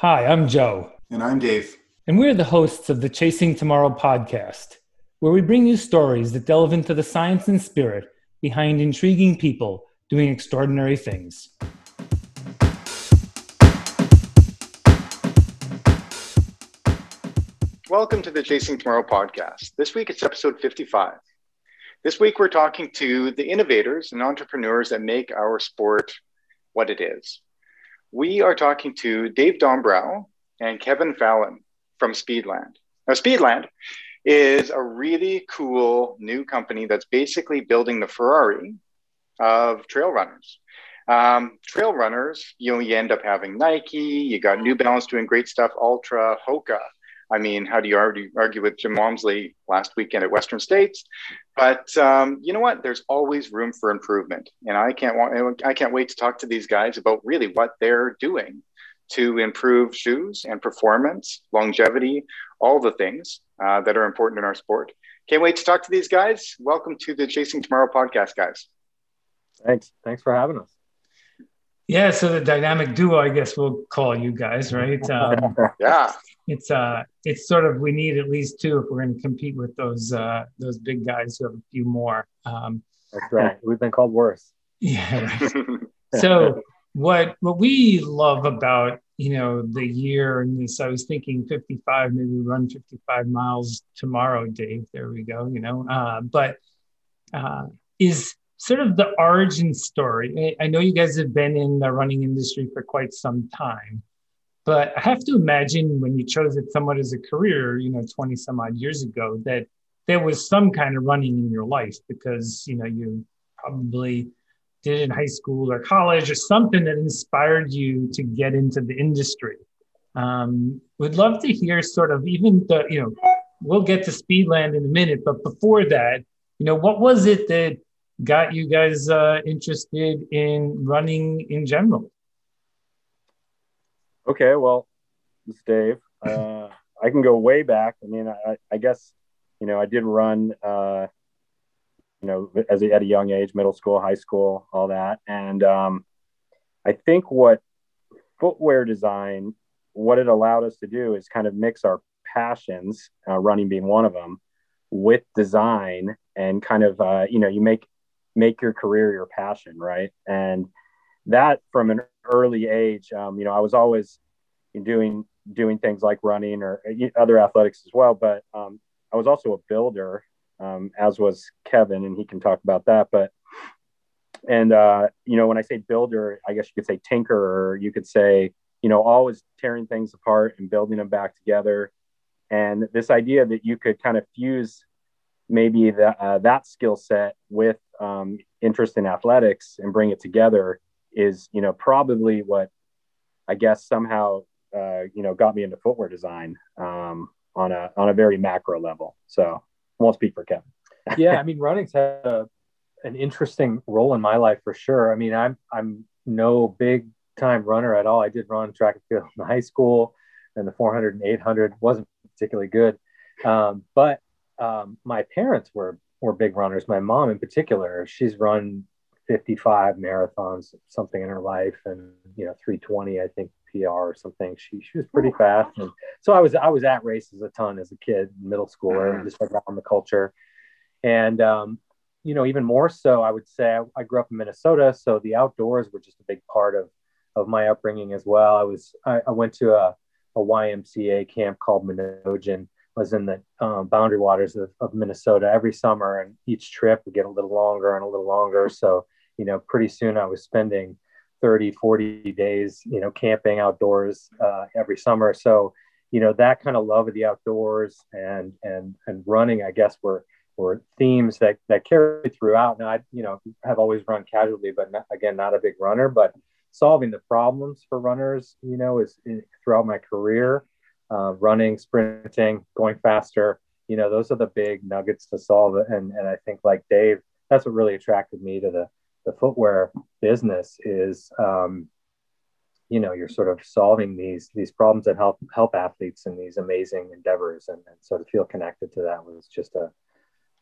Hi, I'm Joe. And I'm Dave. And we're the hosts of the Chasing Tomorrow podcast, where we bring you stories that delve into the science and spirit behind intriguing people doing extraordinary things. Welcome to the Chasing Tomorrow podcast. This week it's episode 55. This week we're talking to the innovators and entrepreneurs that make our sport what it is. We are talking to Dave Dombrow and Kevin Fallon from Speedland. Now, Speedland is a really cool new company that's basically building the Ferrari of trail runners. Um, trail runners, you know, you end up having Nike, you got New Balance doing great stuff, Altra, Hoka, I mean, how do you argue, argue with Jim Walmsley last weekend at Western States? But um, you know what? There's always room for improvement, and I can't want I can't wait to talk to these guys about really what they're doing to improve shoes and performance, longevity, all the things uh, that are important in our sport. Can't wait to talk to these guys. Welcome to the Chasing Tomorrow podcast, guys. Thanks. Thanks for having us. Yeah, so the dynamic duo, I guess we'll call you guys, right? Um, yeah it's uh it's sort of we need at least two if we're going to compete with those uh those big guys who have a few more um that's right we've been called worse yeah right. so what what we love about you know the year and this i was thinking 55 maybe run 55 miles tomorrow dave there we go you know uh, but uh, is sort of the origin story I, know you guys have been in the running industry for quite some time but I have to imagine when you chose it somewhat as a career, you know, 20 some odd years ago, that there was some kind of running in your life because, you know, you probably did in high school or college or something that inspired you to get into the industry. Um, would love to hear sort of even the, you know, we'll get to Speedland in a minute, but before that, you know, what was it that got you guys uh, interested in running in general? Okay, well, it's Dave. Uh, I can go way back. I mean, I, I guess, you know, I did run, uh, you know, as a, at a young age, middle school, high school, all that. And um, I think what footwear design, what it allowed us to do is kind of mix our passions, uh, running being one of them, with design and kind of, uh, you know, you make make your career your passion, right? And that from an early age, um, you know, I was always doing doing things like running or uh, other athletics as well. But um, I was also a builder, um, as was Kevin, and he can talk about that. But and uh, you know, when I say builder, I guess you could say tinker, or you could say, you know, always tearing things apart and building them back together. And this idea that you could kind of fuse maybe that uh, that skill set with um, interest in athletics and bring it together is you know probably what I guess somehow uh, you know got me into footwear design um, on a on a very macro level. So won't speak for Kevin. yeah, I mean running's had a, an interesting role in my life for sure. I mean I'm I'm no big time runner at all. I did run track and field in high school, and the 400 and 800 wasn't particularly good. Um, but um, my parents were were big runners. My mom in particular, she's run 55 marathons, something in her life, and you know 320, I think PR or something. She she was pretty fast, and so I was I was at races a ton as a kid, middle schooler, and just around the culture, and um, you know even more so, I would say I, I, grew up in Minnesota, so the outdoors were just a big part of of my upbringing as well. I was I, I went to a, a YMCA camp called Menogyn was in the um, boundary waters of, of, Minnesota every summer, and each trip would get a little longer and a little longer. So you know, pretty soon I was spending 30, 40 days, you know, camping outdoors uh, every summer. So, you know, that kind of love of the outdoors and and and running, I guess, were were themes that that carried throughout. And I, you know, have always run casually, but not, again, not a big runner. But solving the problems for runners, you know, is, is throughout my career, uh, running, sprinting, going faster. You know, those are the big nuggets to solve. And and I think, like Dave, that's what really attracted me to the the footwear business is um, you know you're sort of solving these these problems that help help athletes in these amazing endeavors and, and so to feel connected to that was just a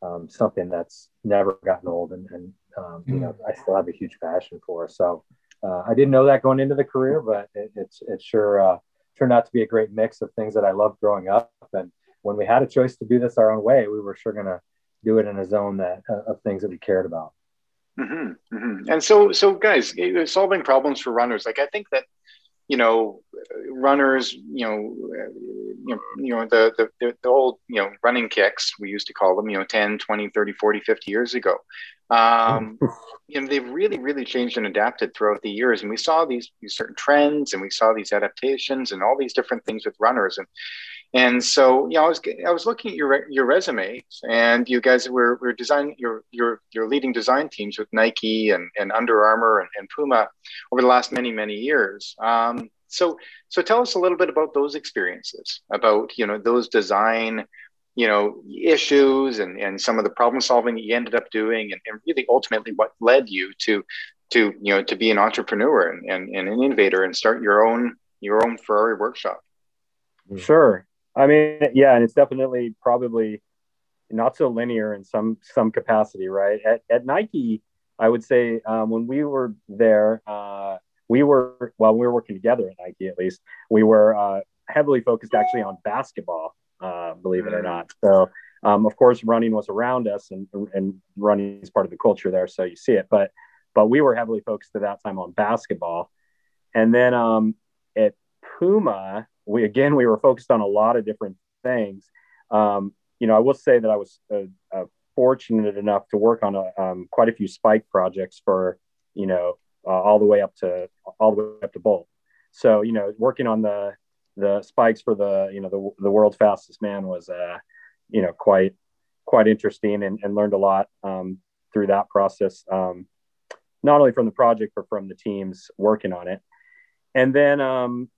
um, something that's never gotten old and, and um, you know i still have a huge passion for so uh, i didn't know that going into the career but it, it's it sure uh, turned out to be a great mix of things that I loved growing up. And when we had a choice to do this our own way, we were sure going to do it in a zone that uh, of things that we cared about. Mm-hmm, mm-hmm. And so, so guys, solving problems for runners. Like I think that you know, runners, you know, you know, you know the, the, the old, you know, running kicks, we used to call them, you know, 10, 20, 30, 40, 50 years ago. Um, you know, they've really, really changed and adapted throughout the years. And we saw these, these certain trends and we saw these adaptations and all these different things with runners. And, and so, yeah, I was I was looking at your your resume, and you guys were were designing your your your leading design teams with Nike and, and Under Armour and, and Puma over the last many many years. Um, so so tell us a little bit about those experiences, about you know those design you know issues and and some of the problem solving you ended up doing, and, and really ultimately what led you to to you know to be an entrepreneur and, and, and an innovator and start your own your own Ferrari workshop. Sure. I mean, yeah, and it's definitely probably not so linear in some some capacity, right? At, at Nike, I would say um, when we were there, uh, we were well, we were working together at Nike at least. We were uh, heavily focused actually on basketball, uh, believe it or mm. not. So, um, of course, running was around us, and and running is part of the culture there, so you see it. But but we were heavily focused at that time on basketball, and then um, at Puma, we again we were focused on a lot of different things. Um, you know, I will say that I was uh, uh, fortunate enough to work on a, um, quite a few spike projects for you know uh, all the way up to all the way up to Bolt. So you know, working on the the spikes for the you know the the world's fastest man was uh, you know quite quite interesting and, and learned a lot um, through that process. Um, not only from the project but from the teams working on it. And then um,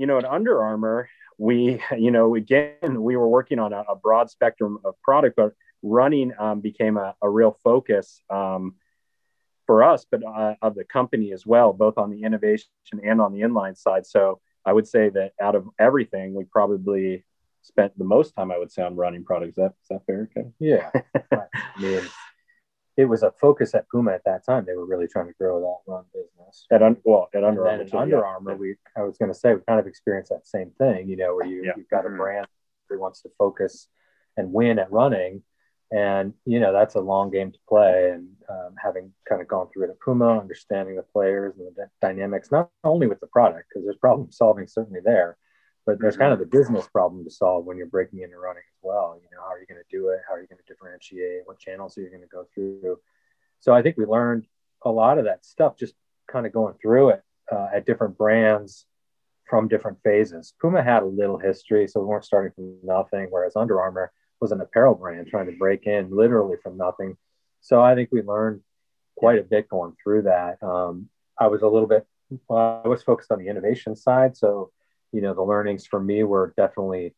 you know, at Under Armour, we, you know, again, we were working on a, a broad spectrum of product, but running um, became a, a, real focus um, for us, but uh, of the company as well, both on the innovation and on the inline side. So I would say that out of everything, we probably spent the most time, I would say, on running products. Is that, is that fair? Okay. Yeah. I mean, it was a focus at Puma at that time. They were really trying to grow that run business. At un, well, at Under Armour. At Under Armour, we I was going to say we kind of experienced that same thing. You know, where you yeah. you've got a mm-hmm. brand that wants to focus and win at running, and you know that's a long game to play. And um, having kind of gone through it at Puma, understanding the players and the dynamics, not only with the product because there's problem solving certainly there, but there's mm-hmm. kind of the business problem to solve when you're breaking into running as well. You know, how are you going to do it? How are you going to differentiate? What channels are you going to go through? So I think we learned a lot of that stuff just kind of going through it uh, at different brands from different phases. Puma had a little history, so we weren't starting from nothing, whereas Under Armour was an apparel brand trying to break in literally from nothing. So I think we learned quite a bit going through that. Um, I was a little bit, well, I was focused on the innovation side. So you know the learnings for me were definitely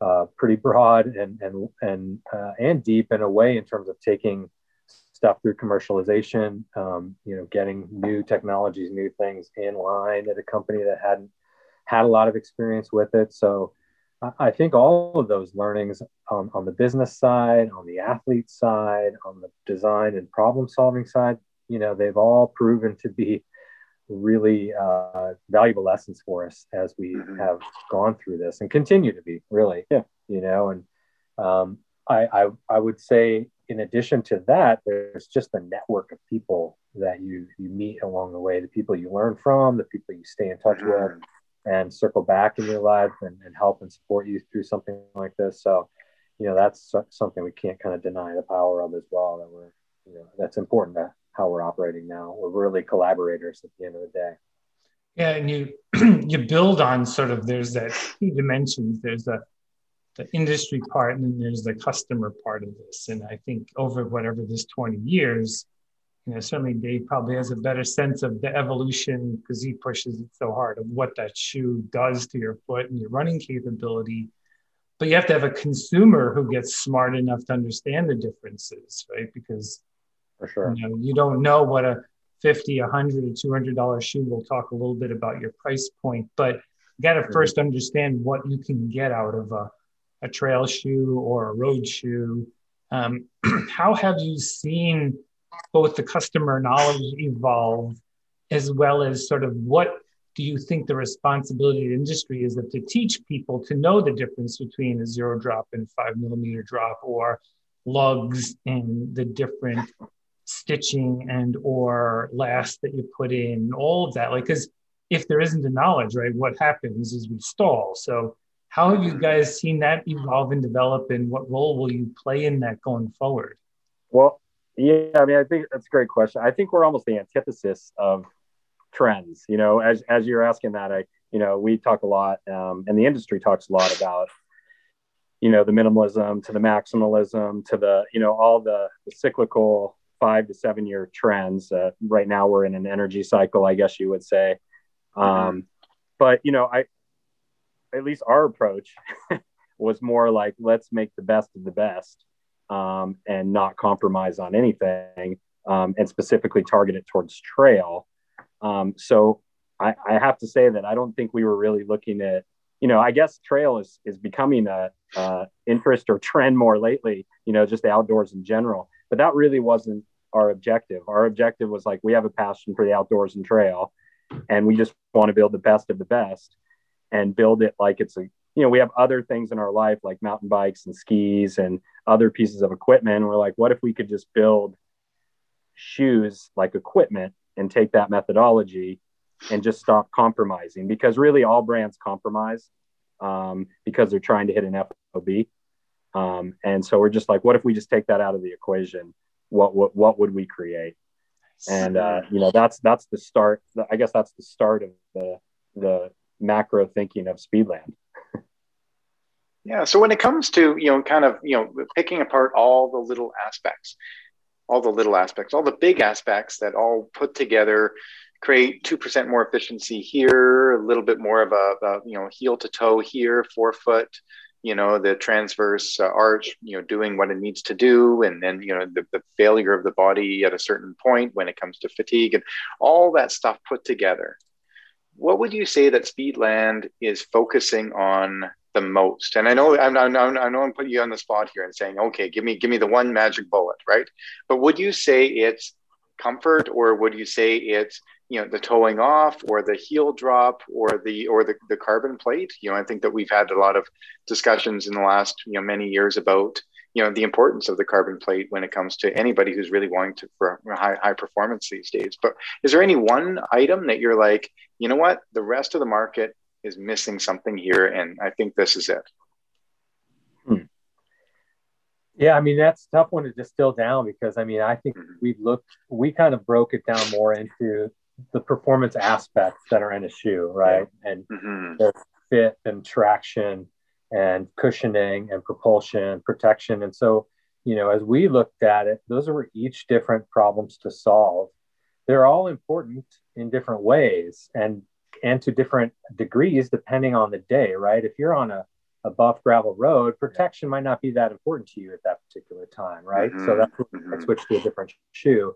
uh, pretty broad and and and uh, and deep in a way in terms of taking stuff through commercialization. Um, you know, getting new technologies, new things in line at a company that hadn't had a lot of experience with it. So I think all of those learnings on, on the business side, on the athlete side, on the design and problem solving side, you know, they've all proven to be really uh, valuable lessons for us as we mm-hmm. have gone through this and continue to be really yeah you know and um, I, I, I would say in addition to that there's just the network of people that you you meet along the way the people you learn from the people you stay in touch mm-hmm. with and circle back in your life and, and help and support you through something like this so you know that's something we can't kind of deny the power of as well that we're you know that's important to how we're operating now. We're really collaborators at the end of the day. Yeah, and you you build on sort of there's that two dimensions. There's the the industry part, and then there's the customer part of this. And I think over whatever this 20 years, you know, certainly Dave probably has a better sense of the evolution because he pushes it so hard of what that shoe does to your foot and your running capability. But you have to have a consumer who gets smart enough to understand the differences, right? Because for sure. You, know, you don't know what a 50, 100, or 200 dollar shoe. We'll talk a little bit about your price point, but you got to mm-hmm. first understand what you can get out of a, a trail shoe or a road shoe. Um, how have you seen both the customer knowledge evolve as well as sort of what do you think the responsibility of the industry is that to teach people to know the difference between a zero drop and five millimeter drop or lugs and the different stitching and or last that you put in all of that like because if there isn't a knowledge right what happens is we stall. So how have you guys seen that evolve and develop and what role will you play in that going forward? Well yeah i mean i think that's a great question. I think we're almost the antithesis of trends you know as, as you're asking that i you know we talk a lot um, and the industry talks a lot about you know the minimalism to the maximalism to the you know all the, the cyclical five to seven year trends uh, right now we're in an energy cycle i guess you would say mm-hmm. um, but you know i at least our approach was more like let's make the best of the best um, and not compromise on anything um, and specifically target it towards trail um, so I, I, have to say that I don't think we were really looking at, you know, I guess trail is is becoming a, a interest or trend more lately. You know, just the outdoors in general. But that really wasn't our objective. Our objective was like we have a passion for the outdoors and trail, and we just want to build the best of the best, and build it like it's a you know we have other things in our life like mountain bikes and skis and other pieces of equipment. And we're like, what if we could just build shoes like equipment and take that methodology and just stop compromising because really all brands compromise um, because they're trying to hit an FOB. Um, and so we're just like, what if we just take that out of the equation? What, what, what would we create? And, uh, you know, that's, that's the start. I guess that's the start of the, the macro thinking of Speedland. yeah. So when it comes to, you know, kind of, you know, picking apart all the little aspects, all the little aspects, all the big aspects that all put together create 2% more efficiency here, a little bit more of a, a you know, heel to toe here, forefoot, you know, the transverse uh, arch, you know, doing what it needs to do. And then, you know, the, the failure of the body at a certain point when it comes to fatigue and all that stuff put together. What would you say that Speedland is focusing on the most? And I know I'm, I'm, I know I'm putting you on the spot here and saying, okay, give me give me the one magic bullet, right? But would you say it's comfort, or would you say it's you know the towing off, or the heel drop, or the or the, the carbon plate? You know, I think that we've had a lot of discussions in the last you know many years about you know the importance of the carbon plate when it comes to anybody who's really wanting to for high high performance these days. But is there any one item that you're like, you know what, the rest of the market is missing something here, and I think this is it. Hmm. Yeah, I mean that's a tough one to distill down because I mean I think mm-hmm. we looked we kind of broke it down more into the performance aspects that are in a shoe, right? And mm-hmm. the fit and traction and cushioning and propulsion, protection. And so, you know, as we looked at it, those were each different problems to solve. They're all important in different ways. And and to different degrees depending on the day, right? If you're on a, a buff gravel road, protection might not be that important to you at that particular time, right? Mm-hmm. So that's mm-hmm. I switched to a different shoe.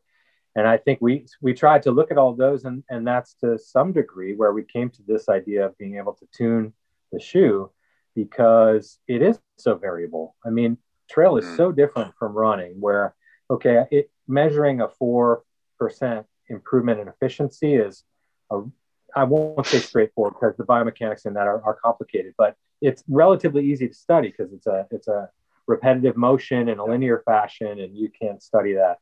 And I think we we tried to look at all those and, and that's to some degree where we came to this idea of being able to tune the shoe because it is so variable. I mean, trail is mm-hmm. so different from running where okay, it measuring a four percent improvement in efficiency is a I won't say straightforward because the biomechanics in that are, are complicated, but it's relatively easy to study because it's a it's a repetitive motion in a linear fashion, and you can't study that.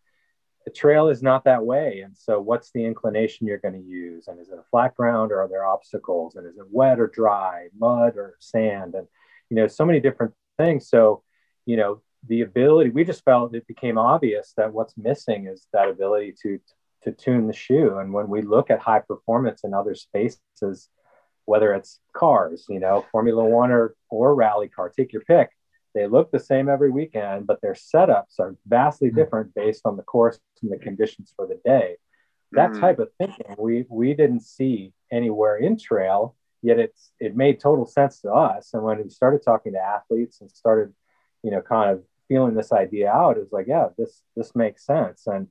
The trail is not that way, and so what's the inclination you're going to use, and is it a flat ground or are there obstacles, and is it wet or dry, mud or sand, and you know so many different things. So you know the ability we just felt it became obvious that what's missing is that ability to to tune the shoe. And when we look at high performance in other spaces, whether it's cars, you know, Formula One or, or rally car, take your pick. They look the same every weekend, but their setups are vastly mm-hmm. different based on the course and the conditions for the day. That mm-hmm. type of thinking we we didn't see anywhere in trail, yet it's it made total sense to us. And when we started talking to athletes and started, you know, kind of feeling this idea out, it was like, yeah, this this makes sense. And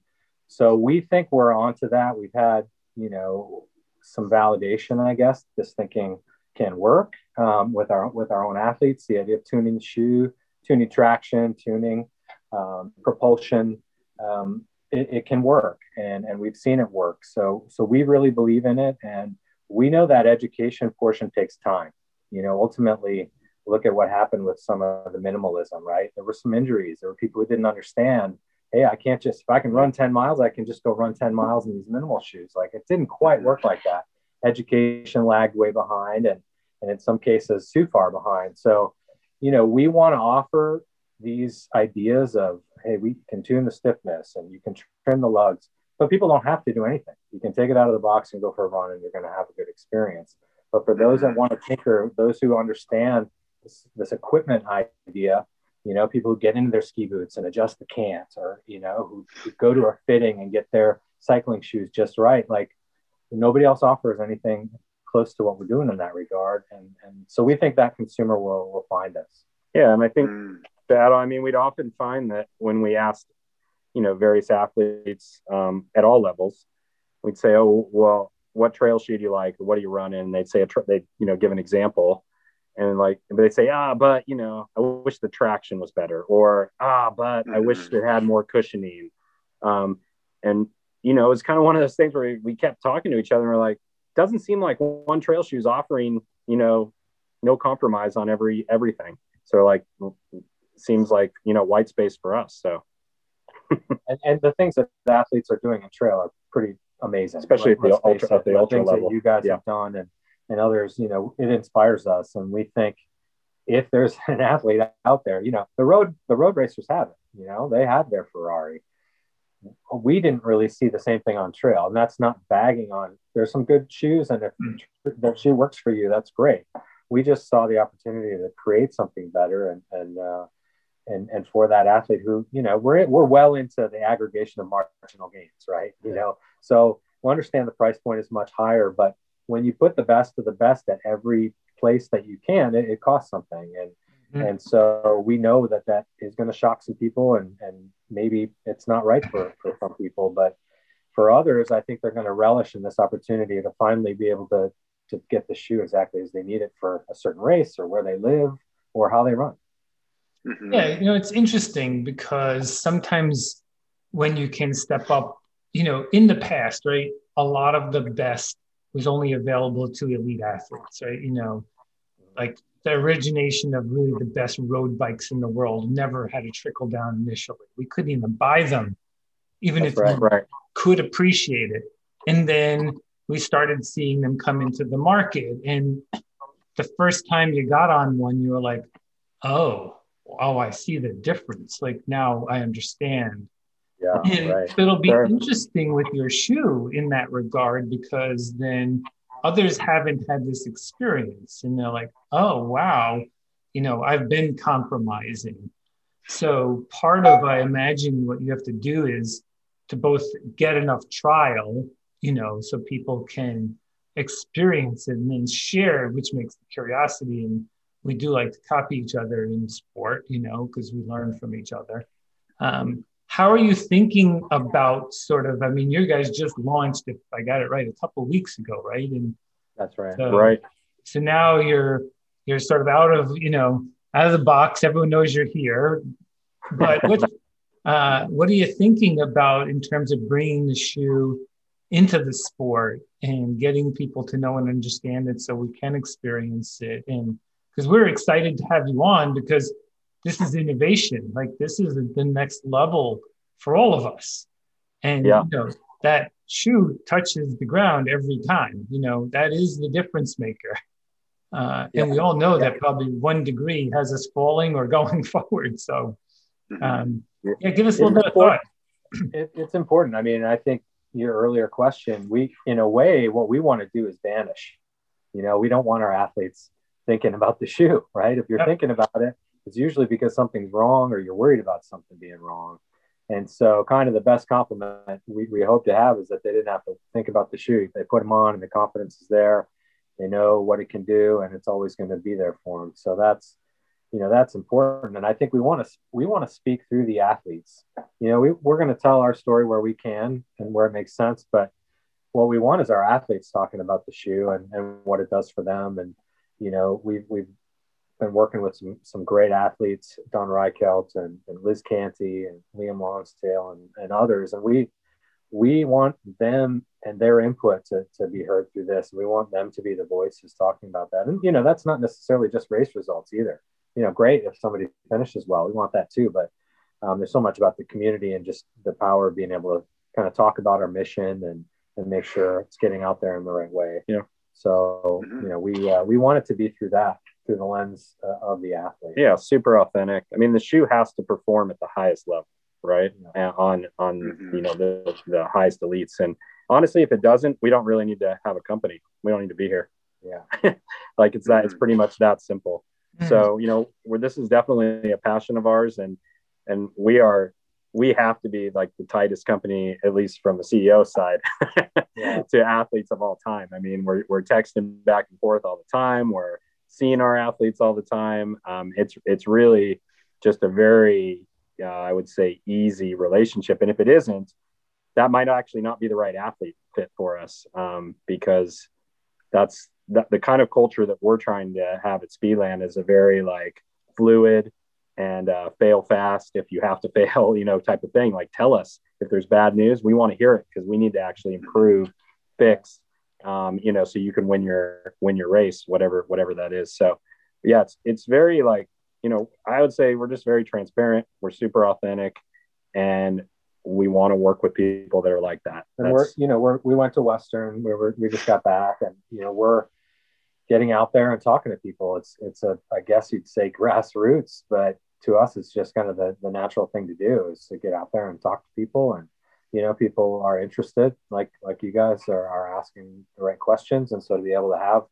so we think we're onto that. We've had, you know, some validation, I guess, just thinking can work um, with our with our own athletes. The idea of tuning the shoe, tuning traction, tuning um, propulsion, um, it, it, can work, and and we've seen it work. So so we really believe in it, and we know that education portion takes time. You know, ultimately, look at what happened with some of the minimalism, right? There were some injuries. There were people who didn't understand. Hey, I can't just if I can run 10 miles, I can just go run 10 miles in these minimal shoes. Like it didn't quite work like that. Education lagged way behind and and in some cases too far behind. So, you know, we want to offer these ideas of hey, we can tune the stiffness and you can trim the lugs, but people don't have to do anything. You can take it out of the box and go for a run and you're going to have a good experience. But for those that mm-hmm. want to tinker, those who understand this, this equipment idea, you know, people who get into their ski boots and adjust the cants or, you know, who, who go to a fitting and get their cycling shoes just right. Like nobody else offers anything close to what we're doing in that regard. And, and so we think that consumer will, will find us. Yeah. And I think mm. that, I mean, we'd often find that when we asked, you know, various athletes um, at all levels, we'd say, oh, well, what trail shoe do you like? What do you run in? And they'd say, a tra- they'd, you know, give an example and like they say ah but you know i wish the traction was better or ah but i wish mm-hmm. it had more cushioning um, and you know it's kind of one of those things where we kept talking to each other and we're like doesn't seem like one trail shoe is offering you know no compromise on every everything so like seems like you know white space for us so and, and the things that the athletes are doing in trail are pretty amazing especially like, at the ultra at the ultra level you guys yeah. have done and and others, you know, it inspires us. And we think if there's an athlete out there, you know, the road, the road racers have it, you know, they have their Ferrari. We didn't really see the same thing on trail. And that's not bagging on, there's some good shoes. And if mm. that shoe works for you, that's great. We just saw the opportunity to create something better and, and, uh, and, and for that athlete who, you know, we're, we're well into the aggregation of marginal gains, right? You know, so we understand the price point is much higher, but when you put the best of the best at every place that you can, it, it costs something. And mm-hmm. and so we know that that is going to shock some people, and and maybe it's not right for for some people, but for others, I think they're going to relish in this opportunity to finally be able to to get the shoe exactly as they need it for a certain race or where they live or how they run. Mm-hmm. Yeah, you know, it's interesting because sometimes when you can step up, you know, in the past, right, a lot of the best was only available to elite athletes, right? You know, like the origination of really the best road bikes in the world never had a trickle down initially. We couldn't even buy them, even That's if right, we right. could appreciate it. And then we started seeing them come into the market. And the first time you got on one, you were like, oh, oh, I see the difference. Like now I understand yeah, and right. it'll be sure. interesting with your shoe in that regard because then others haven't had this experience and they're like, oh, wow, you know, I've been compromising. So part of, I imagine, what you have to do is to both get enough trial, you know, so people can experience it and then share, which makes the curiosity. And we do like to copy each other in sport, you know, because we learn from each other. Um, how are you thinking about sort of? I mean, you guys just launched, if I got it right, a couple weeks ago, right? And that's right. So, right. So now you're you're sort of out of you know out of the box. Everyone knows you're here, but what uh, what are you thinking about in terms of bringing the shoe into the sport and getting people to know and understand it so we can experience it and because we're excited to have you on because this is innovation. Like this is the next level for all of us. And yeah. you know, that shoe touches the ground every time. You know, that is the difference maker. Uh, yeah. And we all know that probably one degree has us falling or going forward. So, mm-hmm. um, yeah, give us a little bit of thought. It, it's important. I mean, I think your earlier question, we, in a way, what we want to do is vanish. You know, we don't want our athletes thinking about the shoe, right? If you're yep. thinking about it, it's usually because something's wrong or you're worried about something being wrong. And so, kind of the best compliment we, we hope to have is that they didn't have to think about the shoe. They put them on and the confidence is there. They know what it can do and it's always going to be there for them. So, that's you know that's important and i think we want to we want to speak through the athletes you know we, we're going to tell our story where we can and where it makes sense but what we want is our athletes talking about the shoe and, and what it does for them and you know we've we've been working with some some great athletes, Don Reichelt and, and Liz Canty and Liam Lonsdale and, and others. And we we want them and their input to, to be heard through this. We want them to be the voices talking about that. And, you know, that's not necessarily just race results either. You know, great if somebody finishes well, we want that too. But um, there's so much about the community and just the power of being able to kind of talk about our mission and, and make sure it's getting out there in the right way. Yeah. So, mm-hmm. you know, we, uh, we want it to be through that, through the lens uh, of the athlete. Yeah. Super authentic. I mean, the shoe has to perform at the highest level right yeah. on on mm-hmm. you know the the highest elites and honestly, if it doesn't, we don't really need to have a company. We don't need to be here. Yeah. like it's that, it's pretty much that simple. Mm-hmm. So, you know, where this is definitely a passion of ours and, and we are, we have to be like the tightest company, at least from the CEO side yeah. to athletes of all time. I mean, we're, we're texting back and forth all the time. We're seeing our athletes all the time. Um, it's, it's really just a very, uh, I would say easy relationship. And if it isn't, that might actually not be the right athlete fit for us um, because that's that, the kind of culture that we're trying to have at Speedland is a very like fluid and uh, fail fast if you have to fail, you know, type of thing. Like tell us if there's bad news, we want to hear it because we need to actually improve, fix, um, you know, so you can win your win your race, whatever whatever that is. So yeah, it's it's very like you know, I would say we're just very transparent. We're super authentic, and we want to work with people that are like that. And That's, we're, you know, we're, we went to Western, we were, we just got back and, you know, we're getting out there and talking to people. It's, it's a, I guess you'd say grassroots, but to us, it's just kind of the, the natural thing to do is to get out there and talk to people. And, you know, people are interested, like, like you guys are, are asking the right questions. And so to be able to have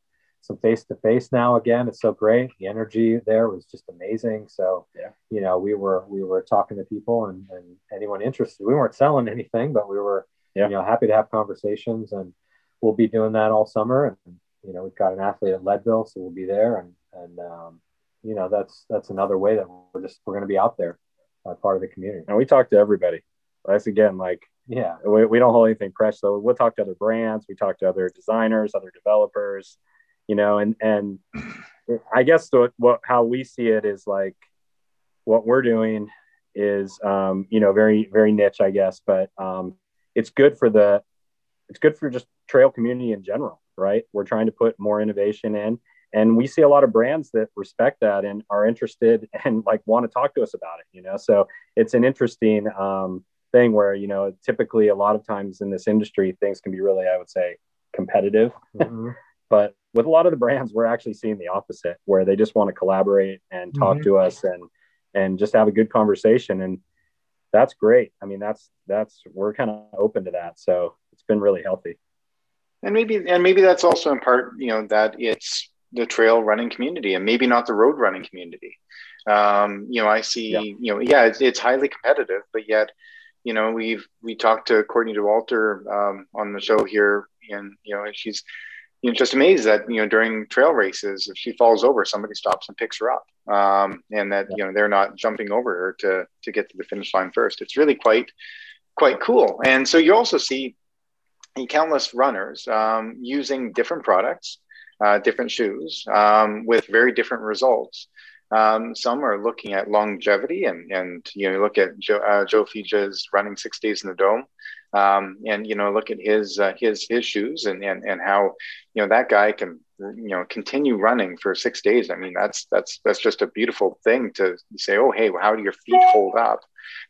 some face to face now again. It's so great. The energy there was just amazing. So, yeah. you know, we were we were talking to people and, and anyone interested. We weren't selling anything, but we were yeah. you know happy to have conversations, and we'll be doing that all summer. And you know, we've got an athlete at Leadville, so we'll be there, and and um, you know, that's that's another way that we're just we're going to be out there, uh, part of the community. And we talk to everybody. That's again like yeah, we, we don't hold anything precious. So we'll talk to other brands, we talk to other designers, other developers you know, and and I guess what, what how we see it is like what we're doing is um, you know very very niche, I guess, but um, it's good for the it's good for just trail community in general, right? We're trying to put more innovation in, and we see a lot of brands that respect that and are interested and like want to talk to us about it, you know. So it's an interesting um, thing where you know typically a lot of times in this industry things can be really, I would say, competitive. Mm-hmm. but with a lot of the brands we're actually seeing the opposite where they just want to collaborate and talk mm-hmm. to us and and just have a good conversation and that's great i mean that's that's we're kind of open to that so it's been really healthy and maybe and maybe that's also in part you know that it's the trail running community and maybe not the road running community um, you know i see yeah. you know yeah it's, it's highly competitive but yet you know we've we talked to courtney dauwalter um, on the show here and you know she's you know, just amazed that you know during trail races, if she falls over, somebody stops and picks her up, um, and that you know they're not jumping over her to to get to the finish line first. It's really quite quite cool. And so you also see countless runners um, using different products, uh, different shoes um, with very different results. Um, some are looking at longevity, and and you know look at Joe, uh, Joe Fejes running six days in the dome. Um, and you know look at his uh, his his shoes and, and and how you know that guy can you know continue running for six days. I mean that's that's that's just a beautiful thing to say oh hey how do your feet hold up?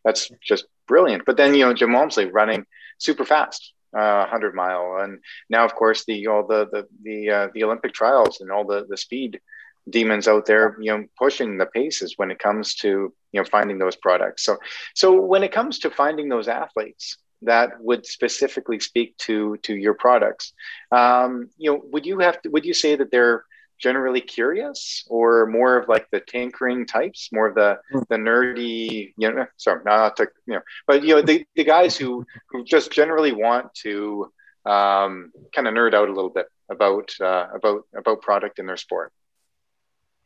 That's just brilliant. But then you know jim walmsley running super fast uh, 100 mile. And now of course the all the the the, uh, the olympic trials and all the the speed demons out there you know pushing the paces when it comes to you know finding those products so so when it comes to finding those athletes that would specifically speak to to your products um, you know would you have to would you say that they're generally curious or more of like the tinkering types more of the hmm. the nerdy you know sorry not to you know but you know the, the guys who who just generally want to um, kind of nerd out a little bit about uh, about about product in their sport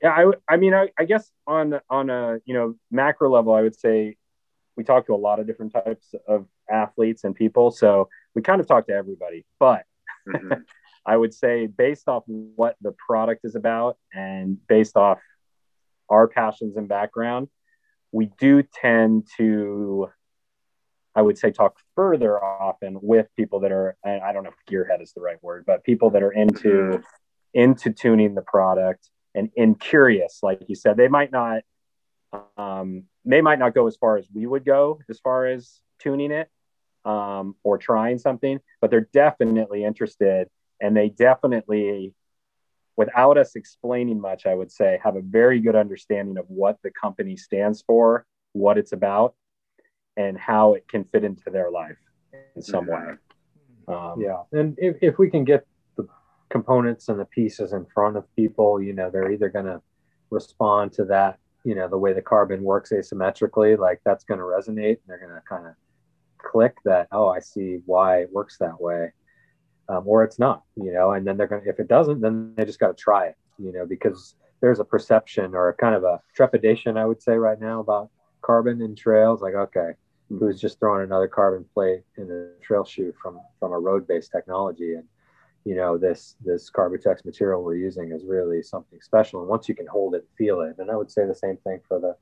yeah i i mean I, I guess on on a you know macro level i would say we talk to a lot of different types of athletes and people. So we kind of talk to everybody. But mm-hmm. I would say, based off what the product is about and based off our passions and background, we do tend to I would say talk further often with people that are I don't know if gearhead is the right word, but people that are into mm-hmm. into tuning the product and in curious, like you said, they might not um, they might not go as far as we would go as far as tuning it um, or trying something, but they're definitely interested and they definitely without us explaining much, I would say, have a very good understanding of what the company stands for, what it's about, and how it can fit into their life in some way. Um, yeah, and if, if we can get the components and the pieces in front of people, you know, they're either going to respond to that, you know, the way the carbon works asymmetrically, like that's going to resonate, and they're going to kind of click that, oh, I see why it works that way, um, or it's not, you know, and then they're going to, if it doesn't, then they just got to try it, you know, because there's a perception or a kind of a trepidation, I would say, right now about carbon in trails. Like, okay, who's just throwing another carbon plate in a trail shoe from from a road-based technology and you know this this Carbitex material we're using is really something special. And once you can hold it feel it and i would say the same thing for the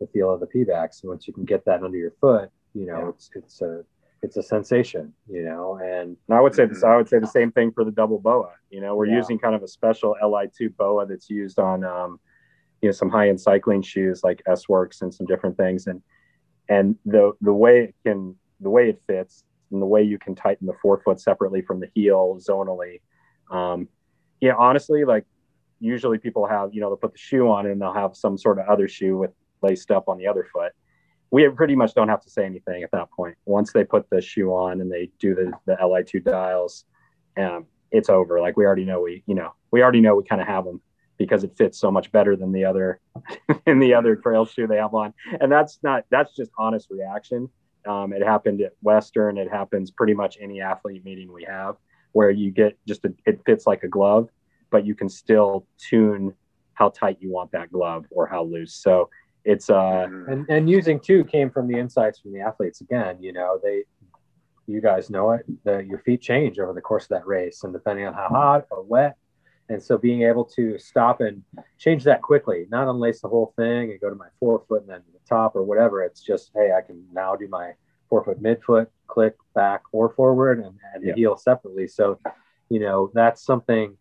the feel of the Pebax once you can get that under your foot you know yeah. it's it's a it's a sensation you know? And, and i would say this i would say the same thing for the double boa. You know we're yeah. using kind of a special li2 boa that's used on um you know some high-end cycling shoes like s works and some different things. And and the the way it can the way it fits and the way you can tighten the forefoot separately from the heel zonally. Um, yeah honestly like usually people have you know they'll put the shoe on and they'll have some sort of other shoe with laced up on the other foot. We pretty much don't have to say anything at that point. Once they put the shoe on and they do the, the li2 dials um, it's over. Like we already know we you know we already know we kind of have them because it fits so much better than the other in the other trail shoe they have on. And that's not that's just honest reaction um, it happened at western. It happens pretty much any athlete meeting we have where you get just a, it fits like a glove but you can still tune how tight you want that glove or how loose. So it's uh mm-hmm. and, and using two came from the insights from the athletes again. You know they you guys know it the, your feet change over the course of that race and depending on how hot or wet. And so being able to stop and change that quickly, not unlace the whole thing and go to my forefoot and then the top or whatever. It's just, hey, I can now do my forefoot midfoot, click back or forward and, and yeah. heel separately. So, you know, that's something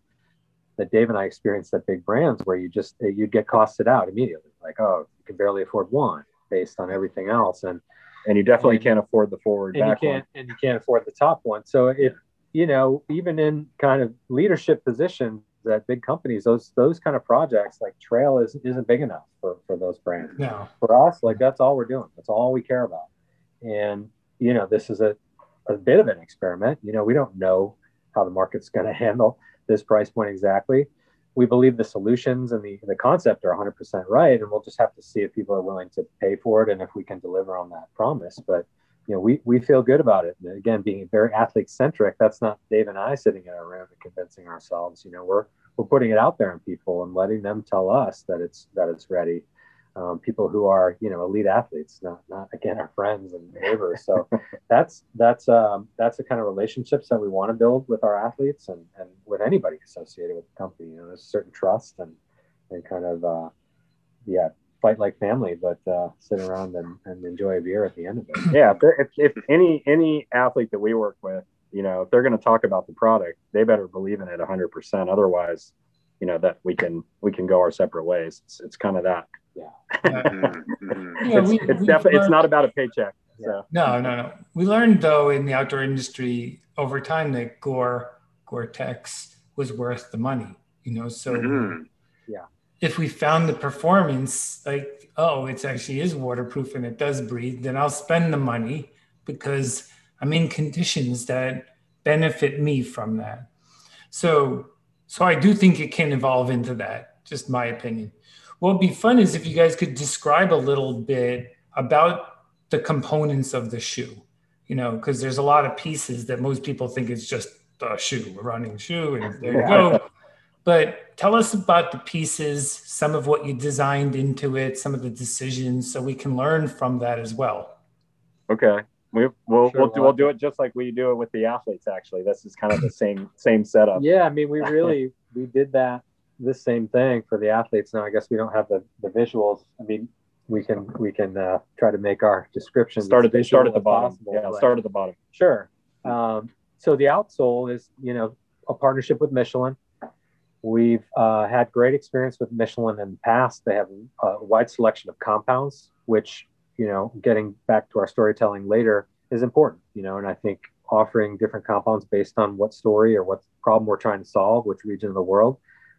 that Dave and I experienced at big brands where you just eh, you'd get costed out immediately. Like, oh, you can barely afford one based on everything else. And and you definitely and, can't afford the forward and back you can't, one. And you can't afford the top one. So if you know, even in kind of leadership positions, at big companies, those those kind of projects like trail is, isn't big enough for, for those brands. No. For us, like that's all we're doing. That's all we care about. And you know, this is a, a bit of an experiment. You know, we don't know how the market's going to handle this price point exactly. We believe the solutions and the, the concept are 100% right, and we'll just have to see if people are willing to pay for it and if we can deliver on that promise. But you know, we, we feel good about it. And again, being very athlete centric, that's not Dave and I sitting in our room and convincing ourselves. You know, we're we're putting it out there in people and letting them tell us that it's that it's ready. Um, people who are you know elite athletes, not not again our friends and neighbors. So that's that's um, that's the kind of relationships that we want to build with our athletes and and with anybody associated with the company. You know, there's a certain trust and and kind of uh, yeah fight like family, but uh, sit around and, and enjoy a beer at the end of it. Yeah, if, if, if any any athlete that we work with, you know, if they're going to talk about the product, they better believe in it 100%. Otherwise, you know, that we can we can go our separate ways. It's, it's kind of that. Yeah. Mm-hmm. yeah it's, we, it's definitely it's not about a paycheck. So. No, no, no. We learned though in the outdoor industry over time that Gore Gore-Tex was worth the money. You know, so mm-hmm. yeah if we found the performance like oh it actually is waterproof and it does breathe then i'll spend the money because i'm in conditions that benefit me from that. So so i do think it can evolve into that just my opinion. What would be fun is if you guys could describe a little bit about the components of the shoe you know because there's a lot of pieces that most people think is just a shoe a running shoe and there you go but tell us about the pieces, some of what you designed into it, some of the decisions, so we can learn from that as well. Okay, we, we'll sure, we'll, do, we'll do it just like we do it with the athletes. Actually, this is kind of the same same setup. Yeah, I mean, we really we did that the same thing for the athletes. Now, I guess we don't have the the visuals. I mean, we can we can uh, try to make our description start at the start at the bottom. Possible, yeah, start at the bottom. Sure. Um, so the outsole is you know a partnership with Michelin. We've uh, had great experience with Michelin in the past. They have a wide selection of compounds, which you know, getting back to our storytelling later is important. You know, and I think offering different compounds based on what story or what problem we're trying to solve, which region of the world,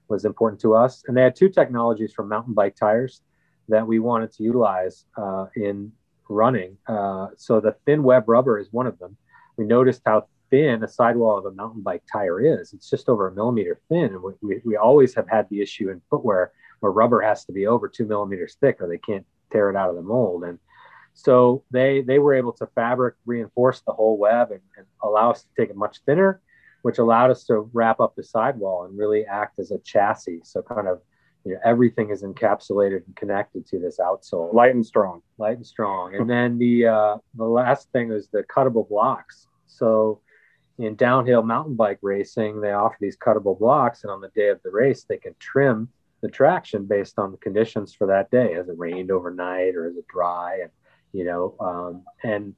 was important to us. And they had two technologies from mountain bike tires that we wanted to utilize uh, in running. Uh, so the thin web rubber is one of them. We noticed how thin a sidewall of a mountain bike tire is. It's just over a millimeter thin. And we, we, we always have had the issue in footwear where rubber has to be over two millimeters thick or they can't tear it out of the mold. And so they they were able to fabric reinforce the whole web and, and allow us to take it much thinner, which allowed us to wrap up the sidewall and really act as a chassis. So kind of you know everything is encapsulated and connected to this outsole, light and strong, light and strong. And then the uh, the last thing is the cuttable blocks. So in downhill mountain bike racing, they offer these cuttable blocks, and on the day of the race, they can trim the traction based on the conditions for that day. Has it rained overnight or is it dry? And you know, um, and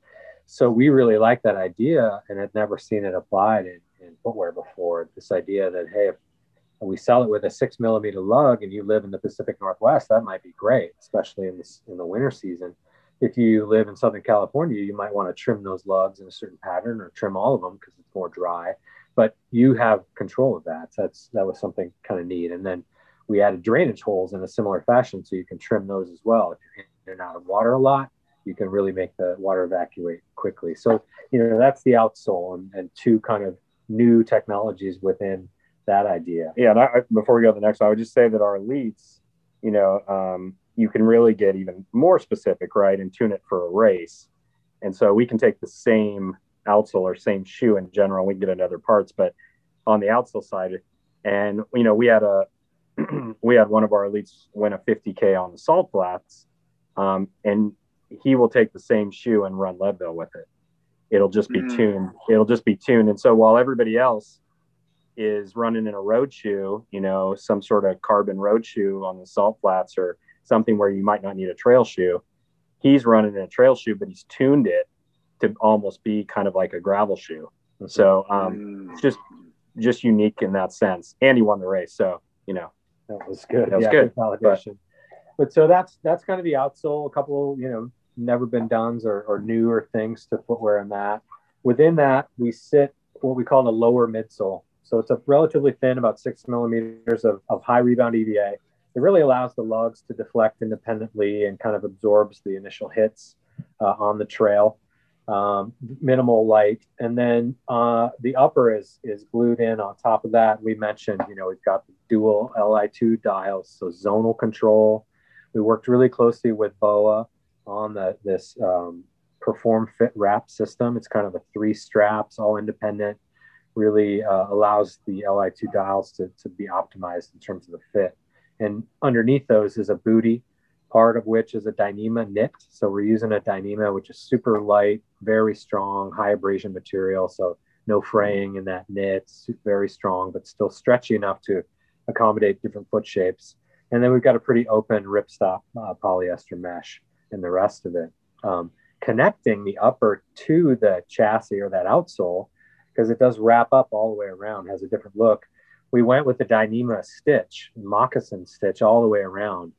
so we really like that idea and had never seen it applied in, in footwear before. This idea that hey, if we sell it with a six millimeter lug and you live in the Pacific Northwest, that might be great, especially in in the winter season. If you live in Southern California, you might want to trim those lugs in a certain pattern or trim all of them because it's more dry. But you have control of that. That's that was something kind of neat. And then we added drainage holes in a similar fashion, so you can trim those as well. If you're in and out of water a lot, you can really make the water evacuate quickly. So, you know, that's the outsole and, and two kind of new technologies within that idea. Yeah. And I, before we go to the next one, I would just say that our elites, you know, um, you can really get even more specific, right, and tune it for a race. And so we can take the same outsole or same shoe in general. We can get into other parts, but on the outsole side, and you know, we had a we had one of our elites win a 50k on the salt flats, um, and he will take the same shoe and run Leadville with it. It'll just be mm. tuned. It'll just be tuned. And so while everybody else is running in a road shoe, you know, some sort of carbon road shoe on the salt flats or something where you might not need a trail shoe, he's running in a trail shoe, but he's tuned it to almost be kind of like a gravel shoe. So um, mm. just just unique in that sense. And he won the race. So, you know, that was good. That was yeah, good. good validation. But, but so that's that's kind of the outsole. A couple, you know, never been done or, or newer things to footwear in that. Within that, we sit what we call the lower midsole. So it's a relatively thin, about six millimeters of, of high rebound EVA. It really allows the lugs to deflect independently and kind of absorbs the initial hits uh, on the trail. Um, minimal light, and then uh, the upper is is glued in on top of that. We mentioned, you know, we've got the dual Li2 dials, so zonal control. We worked really closely with BOA on the, this um, perform fit wrap system. It's kind of a three straps, all independent, really uh, allows the Li2 dials to, to be optimized in terms of the fit. And underneath those is a booty, part of which is a Dyneema knit. So we're using a Dyneema, which is super light, very strong, high abrasion material. So no fraying in that knit, very strong, but still stretchy enough to accommodate different foot shapes. And then we've got a pretty open ripstop uh, polyester mesh in the rest of it. Um, connecting the upper to the chassis or that outsole, because it does wrap up all the way around, has a different look. We went with the Dyneema stitch, moccasin stitch all the way around.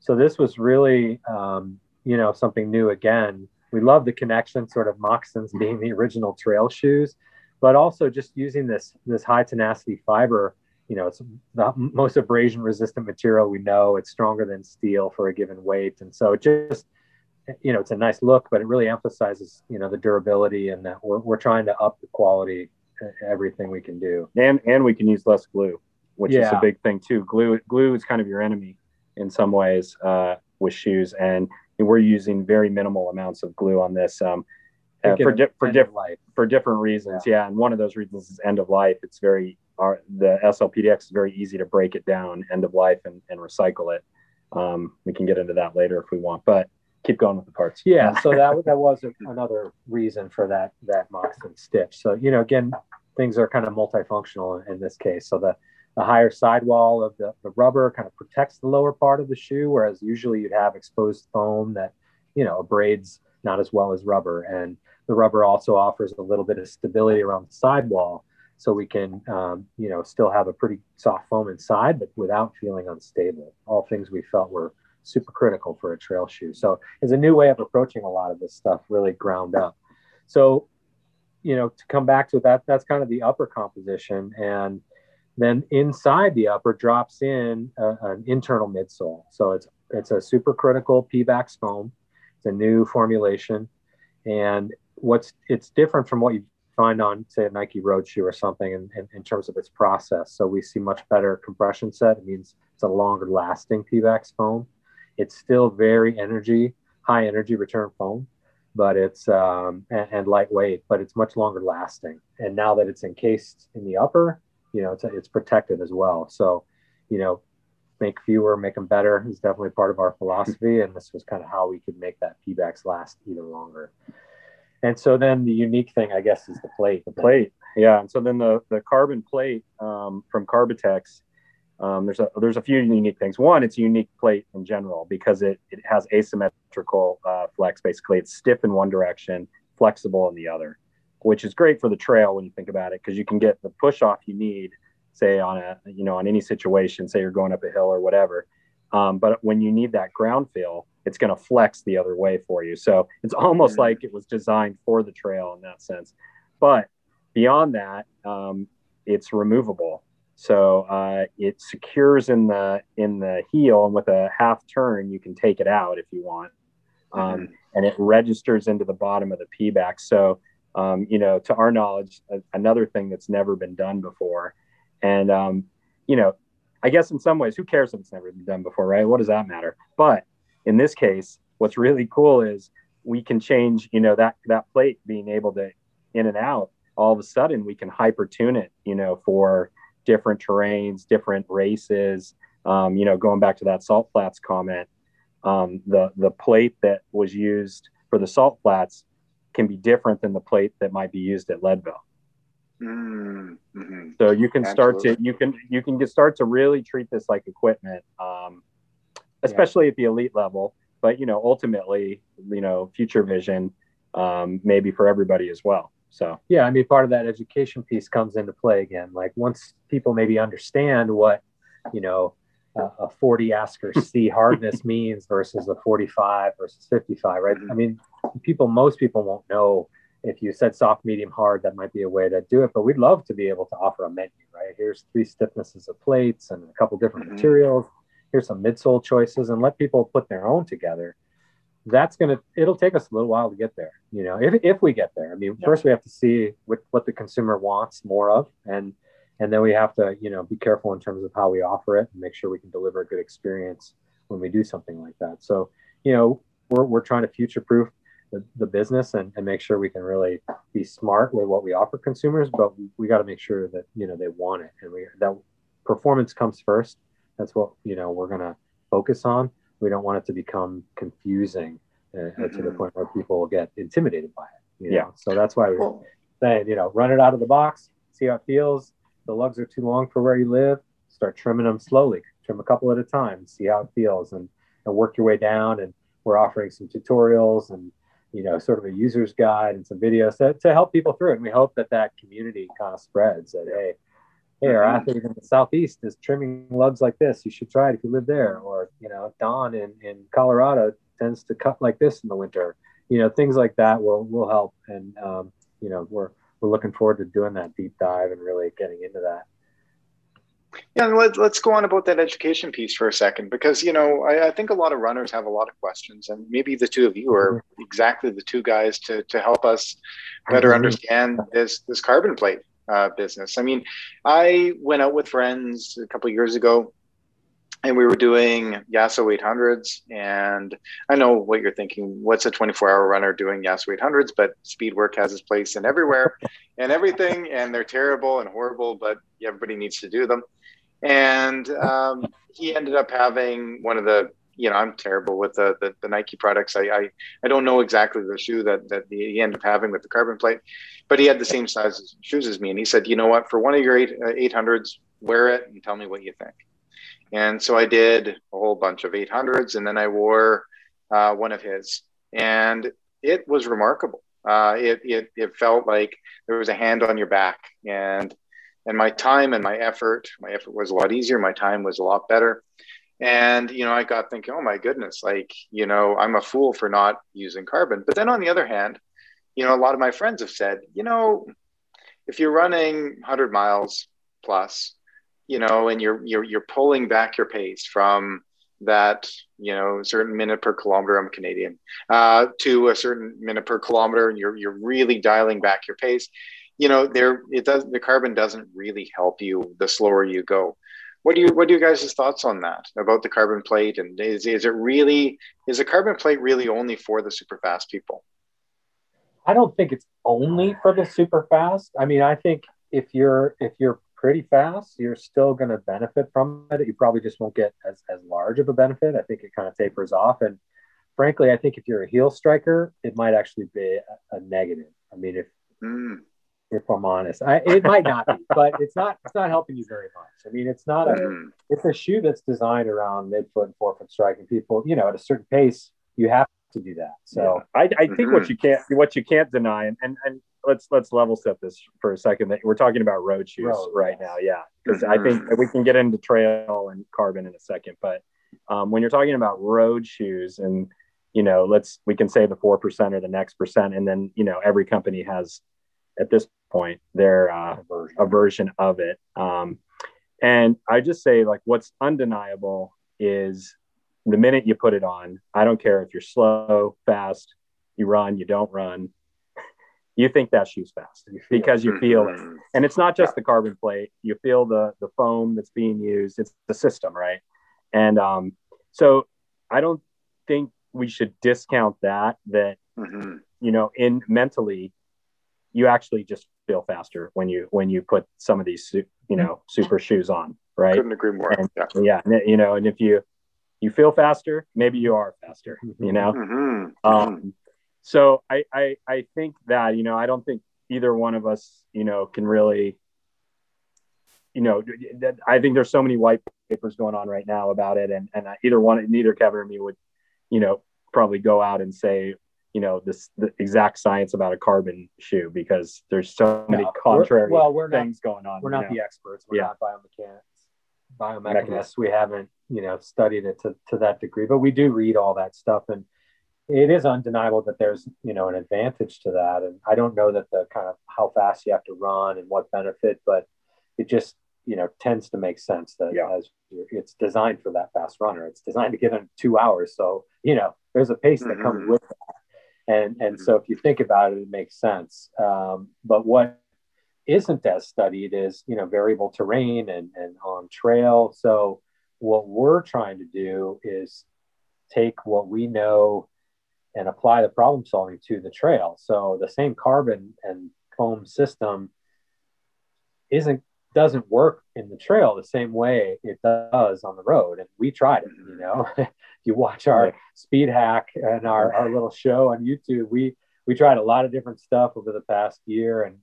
So this was really, um, you know, something new again. We love the connection, sort of moccasins being the original trail shoes, but also just using this this high tenacity fiber you know, it's the most abrasion resistant material we know. It's stronger than steel for a given weight. And so just, you know, it's a nice look, but it really emphasizes, you know, the durability and that we're, we're trying to up the quality, everything we can do. And, and we can use less glue, which yeah. is a big thing too. Glue, glue is kind of your enemy in some ways uh, with shoes. And we're using very minimal amounts of glue on this. Um, uh, for di- for different for different reasons, yeah. yeah. And one of those reasons is end of life. It's very our the SLPDX is very easy to break it down end of life and, and recycle it. Um, we can get into that later if we want, but keep going with the parts. Yeah, so that that was a, another reason for that that moccasin stitch. So you know, again, things are kind of multifunctional in this case. So the the higher sidewall of the, the rubber kind of protects the lower part of the shoe, whereas usually you'd have exposed foam that, you know, abrades not as well as rubber. And the rubber also offers a little bit of stability around the sidewall so we can um, you know still have a pretty soft foam inside but without feeling unstable all things we felt were super critical for a trail shoe so it's a new way of approaching a lot of this stuff really ground up so you know to come back to that that's kind of the upper composition and then inside the upper drops in a, an internal midsole so it's it's a super critical Pebax foam it's a new formulation and what's it's different from what you find on say a Nike road shoe or something in, in, in, terms of its process. So we see much better compression set. It means it's a longer lasting Pebax foam. It's still very energy, high energy return foam, but it's um, and, and, lightweight, but it's much longer lasting. And now that it's encased in the upper, you know, it's, it's protected as well. So, you know, make fewer, make them better is definitely part of our philosophy. And this was kind of how we could make that Pebax last even longer. And so then the unique thing, I guess, is the plate. The plate, yeah. And so then the the carbon plate um, from Carbitex, um, there's a there's a few unique things. One, it's a unique plate in general because it it has asymmetrical uh, flex. Basically, it's stiff in one direction, flexible in the other, which is great for the trail when you think about it because you can get the push off you need, say on a you know on any situation, say you're going up a hill or whatever. Um, but when you need that ground feel, it's going to flex the other way for you. So it's almost mm-hmm. like it was designed for the trail in that sense. But beyond that, um, it's removable. So uh, it secures in the in the heel, and with a half turn, you can take it out if you want, um, mm-hmm. and it registers into the bottom of the Pebax. So um, you know, to our knowledge, a, another thing that's never been done before, and um, you know, I guess in some ways, who cares if it's never been done before, right? What does that matter? But in this case, what's really cool is we can change, you know, that that plate being able to in and out. All of a sudden, we can hyper tune it, you know, for different terrains, different races. Um, you know, going back to that salt flats comment, um, the the plate that was used for the salt flats can be different than the plate that might be used at Leadville. Mm-hmm. So you can start to you can you can get start to really treat this like equipment, um, especially yeah. at the elite level. But you know, ultimately, you know, future vision um, maybe for everybody as well. So yeah, I mean, part of that education piece comes into play again. Like once people maybe understand what you know uh, a 40 Asker C hardness means versus a 45 versus 55, right? Mm-hmm. I mean, people, most people won't know if you said soft, medium, hard, that might be a way to do it. But we'd love to be able to offer a menu, right? Here's three stiffnesses of plates and a couple different mm-hmm. materials. Here's some midsole choices, and let people put their own together. That's gonna. It'll take us a little while to get there. You know, if if we get there. I mean, yeah. first we have to see what what the consumer wants more of, and and then we have to you know be careful in terms of how we offer it and make sure we can deliver a good experience when we do something like that. So you know, we're we're trying to future proof the, the business and, and make sure we can really be smart with what we offer consumers but we, we got to make sure that you know they want it and we that performance comes first that's what you know we're going to focus on we don't want it to become confusing uh, mm-hmm. to the point where people get intimidated by it you know? yeah so that's why we're cool. saying you know run it out of the box see how it feels the lugs are too long for where you live start trimming them slowly trim a couple at a time see how it feels and, and work your way down and we're offering some tutorials and you know, sort of a user's guide and some videos to, to help people through it. And we hope that that community kind of spreads that, hey, hey, our mm-hmm. athlete in the Southeast is trimming lugs like this. You should try it if you live there. Or, you know, Don in, in Colorado tends to cut like this in the winter. You know, things like that will, will help. And, um, you know, we're, we're looking forward to doing that deep dive and really getting into that. Yeah, let, let's go on about that education piece for a second because you know I, I, think a lot of runners have a lot of questions, and maybe the two of you are mm-hmm. exactly the two guys to to help us better mm-hmm. understand this this carbon plate uh, business. I mean, I went out with friends a couple years ago, and we were doing Yasso 800s, and I know what you're thinking. What's a 24-hour runner doing Yasso 800s? But speed work has its place in everywhere and everything, and they're terrible and horrible, but everybody needs to do them and um, he ended up having one of the you know i'm terrible with the the, the nike products I, I, I don't know exactly the shoe that that he ended up having with the carbon plate but he had the same size shoes as me and he said you know what for one of your eight, uh, 800s wear it and tell me what you think. And so I did a whole bunch of 800s, and then I wore uh, one of his, and it was remarkable. Uh, it, it, it felt like there was a hand on your back, and and my time and my effort, my effort was a lot easier. My time was a lot better. And you know, I got thinking, oh my goodness, like you know, I'm a fool for not using carbon. But then on the other hand, you know, a lot of my friends have said, you know, if you're running 100 miles plus, you know, and you're you're you're pulling back your pace from that you know certain minute per kilometer i'm canadian uh, to a certain minute per kilometer and you're you're really dialing back your pace you know there it does the carbon doesn't really help you the slower you go what do you what do you guys' thoughts on that about the carbon plate and is, is it really is the carbon plate really only for the super fast people i don't think it's only for the super fast i mean i think if you're if you're pretty fast, you're still going to benefit from it. You probably just won't get as, as large of a benefit. I think it kind of tapers off. And frankly, I think if you're a heel striker, it might actually be a, a negative. I mean, if mm. If I'm honest, I, it might not be, but it's not it's not helping you very much. I mean, it's not a mm. it's a shoe that's designed around midfoot and forefoot striking people. You know, at a certain pace, you have to do that. So yeah. I, I think mm-hmm. what you can't what you can't deny, and, and and let's let's level set this for a second. That we're talking about road shoes road, right yes. now, yeah, because mm-hmm. I think mm-hmm. we can get into trail and carbon in a second. But um, when you're talking about road shoes, and you know, let's we can say the four percent or the next percent, and then you know, every company has at this point their uh, a version of it. Um, and I just say like what's undeniable is the minute you put it on, I don't care if you're slow, fast, you run, you don't run, you think that shoe's fast because you feel it. And it's not just the carbon plate, you feel the the foam that's being used, it's the system, right? And um, so I don't think we should discount that that mm-hmm. you know, in mentally you actually just feel faster when you when you put some of these you know super shoes on, right? Couldn't agree more. And, yeah. yeah, you know, and if you you feel faster, maybe you are faster, you know. Mm-hmm. Um, mm-hmm. so I, I I think that you know I don't think either one of us you know can really you know I think there's so many white papers going on right now about it, and and either one neither Kevin or me would you know probably go out and say you know this the exact science about a carbon shoe because there's so many no, contrary we're, well, we're things not, going on. We're not the experts. We're yeah. not biomechanics biomechanists. We haven't, you know, studied it to, to that degree, but we do read all that stuff. And it is undeniable that there's, you know, an advantage to that. And I don't know that the kind of how fast you have to run and what benefit, but it just, you know, tends to make sense that yeah. as it's designed for that fast runner. It's designed to get in two hours. So, you know, there's a pace that mm-hmm. comes with that. And, and mm-hmm. so if you think about it, it makes sense. Um, but what isn't as studied is you know variable terrain and, and on trail so what we're trying to do is take what we know and apply the problem solving to the trail so the same carbon and foam system isn't doesn't work in the trail the same way it does on the road and we tried it you know if you watch our speed hack and our, our little show on youtube we we tried a lot of different stuff over the past year and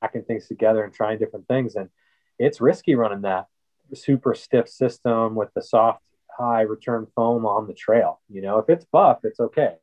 hacking things together and trying different things. And it's risky running that super stiff system with the soft high return foam on the trail. You know, if it's buff, it's okay.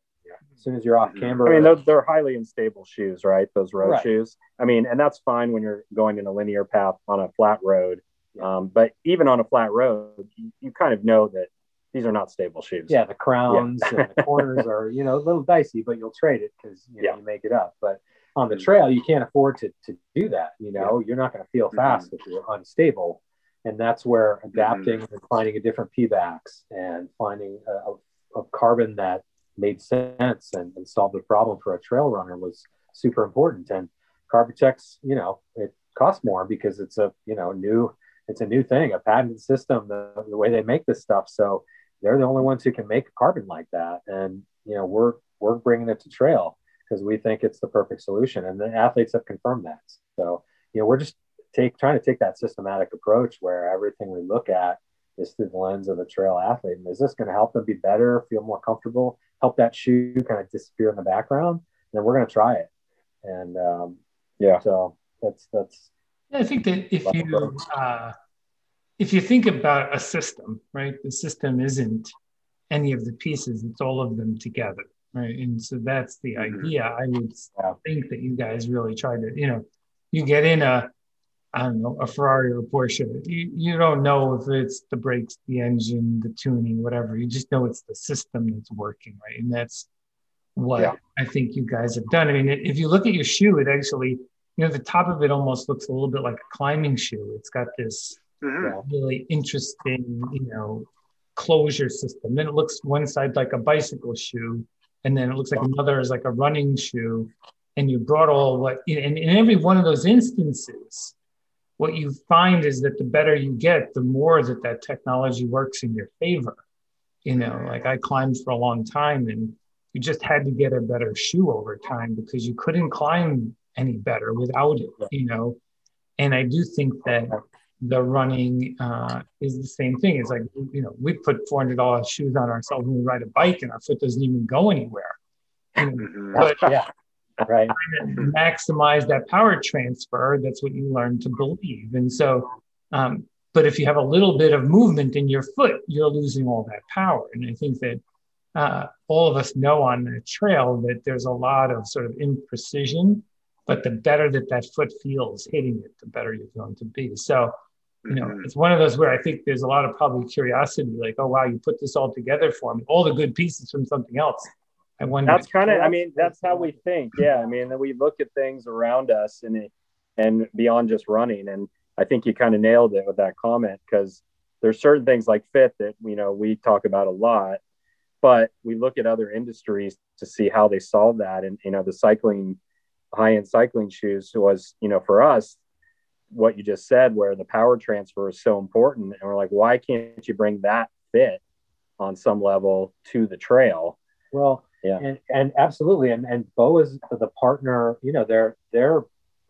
As soon as you're off mm-hmm. camber, I mean, they're, they're highly unstable shoes, right? Those road right. shoes. I mean, and that's fine when you're going in a linear path on a flat road. Um, but even on a flat road, you, you, kind of know that these are not stable shoes. Yeah, the crowns yeah. and the corners are, you know, a little dicey, but you'll trade it because you, know, yeah. you make it up. But on the trail, you can't afford to, to do that. You know, yeah. you're not going to feel mm-hmm. fast mm-hmm. if you're unstable. And that's where adapting mm-hmm. and finding a different Pebax and finding a, a, a carbon that made sense and, and solved the problem for a trail runner was super important. And Carbitex, you know, it costs more because it's a, you know, new, it's a new thing, a patented system, the, the way they make this stuff. So they're the only ones who can make a carbon like that. And, you know, we're, we're bringing it to trail because we think it's the perfect solution. And the athletes have confirmed that. So, you know, we're just take trying to take that systematic approach where everything we look at is through the lens of a trail athlete. And is this going to help them be better, feel more comfortable, help that shoe kind of disappear in the background? then we're going to try it. And um, yeah, so that's that's. I think that if you uh, if you think about a system, right, the system isn't any of the pieces, it's all of them together, right? And so that's the mm-hmm. idea. I would yeah. think that you guys really try to, you know, you get in a, I don't know, a Ferrari or a Porsche. You, you don't know if it's the brakes, the engine, the tuning, whatever. You just know it's the system that's working, right? And that's what yeah. I think you guys have done. I mean, if you look at your shoe, it actually, you know, the top of it almost looks a little bit like a climbing shoe. It's got this mm-hmm. really interesting, you know, closure system. Then it looks one side like a bicycle shoe, and then it looks like another is like a running shoe. And you brought all what, and in every one of those instances, what you find is that the better you get, the more that that technology works in your favor. You know, like I climbed for a long time and you just had to get a better shoe over time because you couldn't climb any better without it, you know. And I do think that the running uh, is the same thing. It's like, you know, we put $400 shoes on ourselves when we ride a bike and our foot doesn't even go anywhere. Mm-hmm. but yeah, right. maximize that power transfer. That's what you learn to believe. And so, um, but if you have a little bit of movement in your foot, you're losing all that power. And I think that uh, all of us know on the trail that there's a lot of sort of imprecision, but the better that that foot feels hitting it, the better you're going to be. So, you know, mm-hmm. it's one of those where I think there's a lot of probably curiosity, like, oh wow, you put this all together for me, all the good pieces from something else. I wonder. That's kind of, I mean, that's how we think. Yeah, I mean, we look at things around us and and beyond just running. And I think you kind of nailed it with that comment because there's certain things like fit that you know we talk about a lot but we look at other industries to see how they solve that and you know the cycling high-end cycling shoes was you know for us what you just said where the power transfer is so important and we're like why can't you bring that fit on some level to the trail well yeah and, and absolutely and and BOA is the partner you know they're they're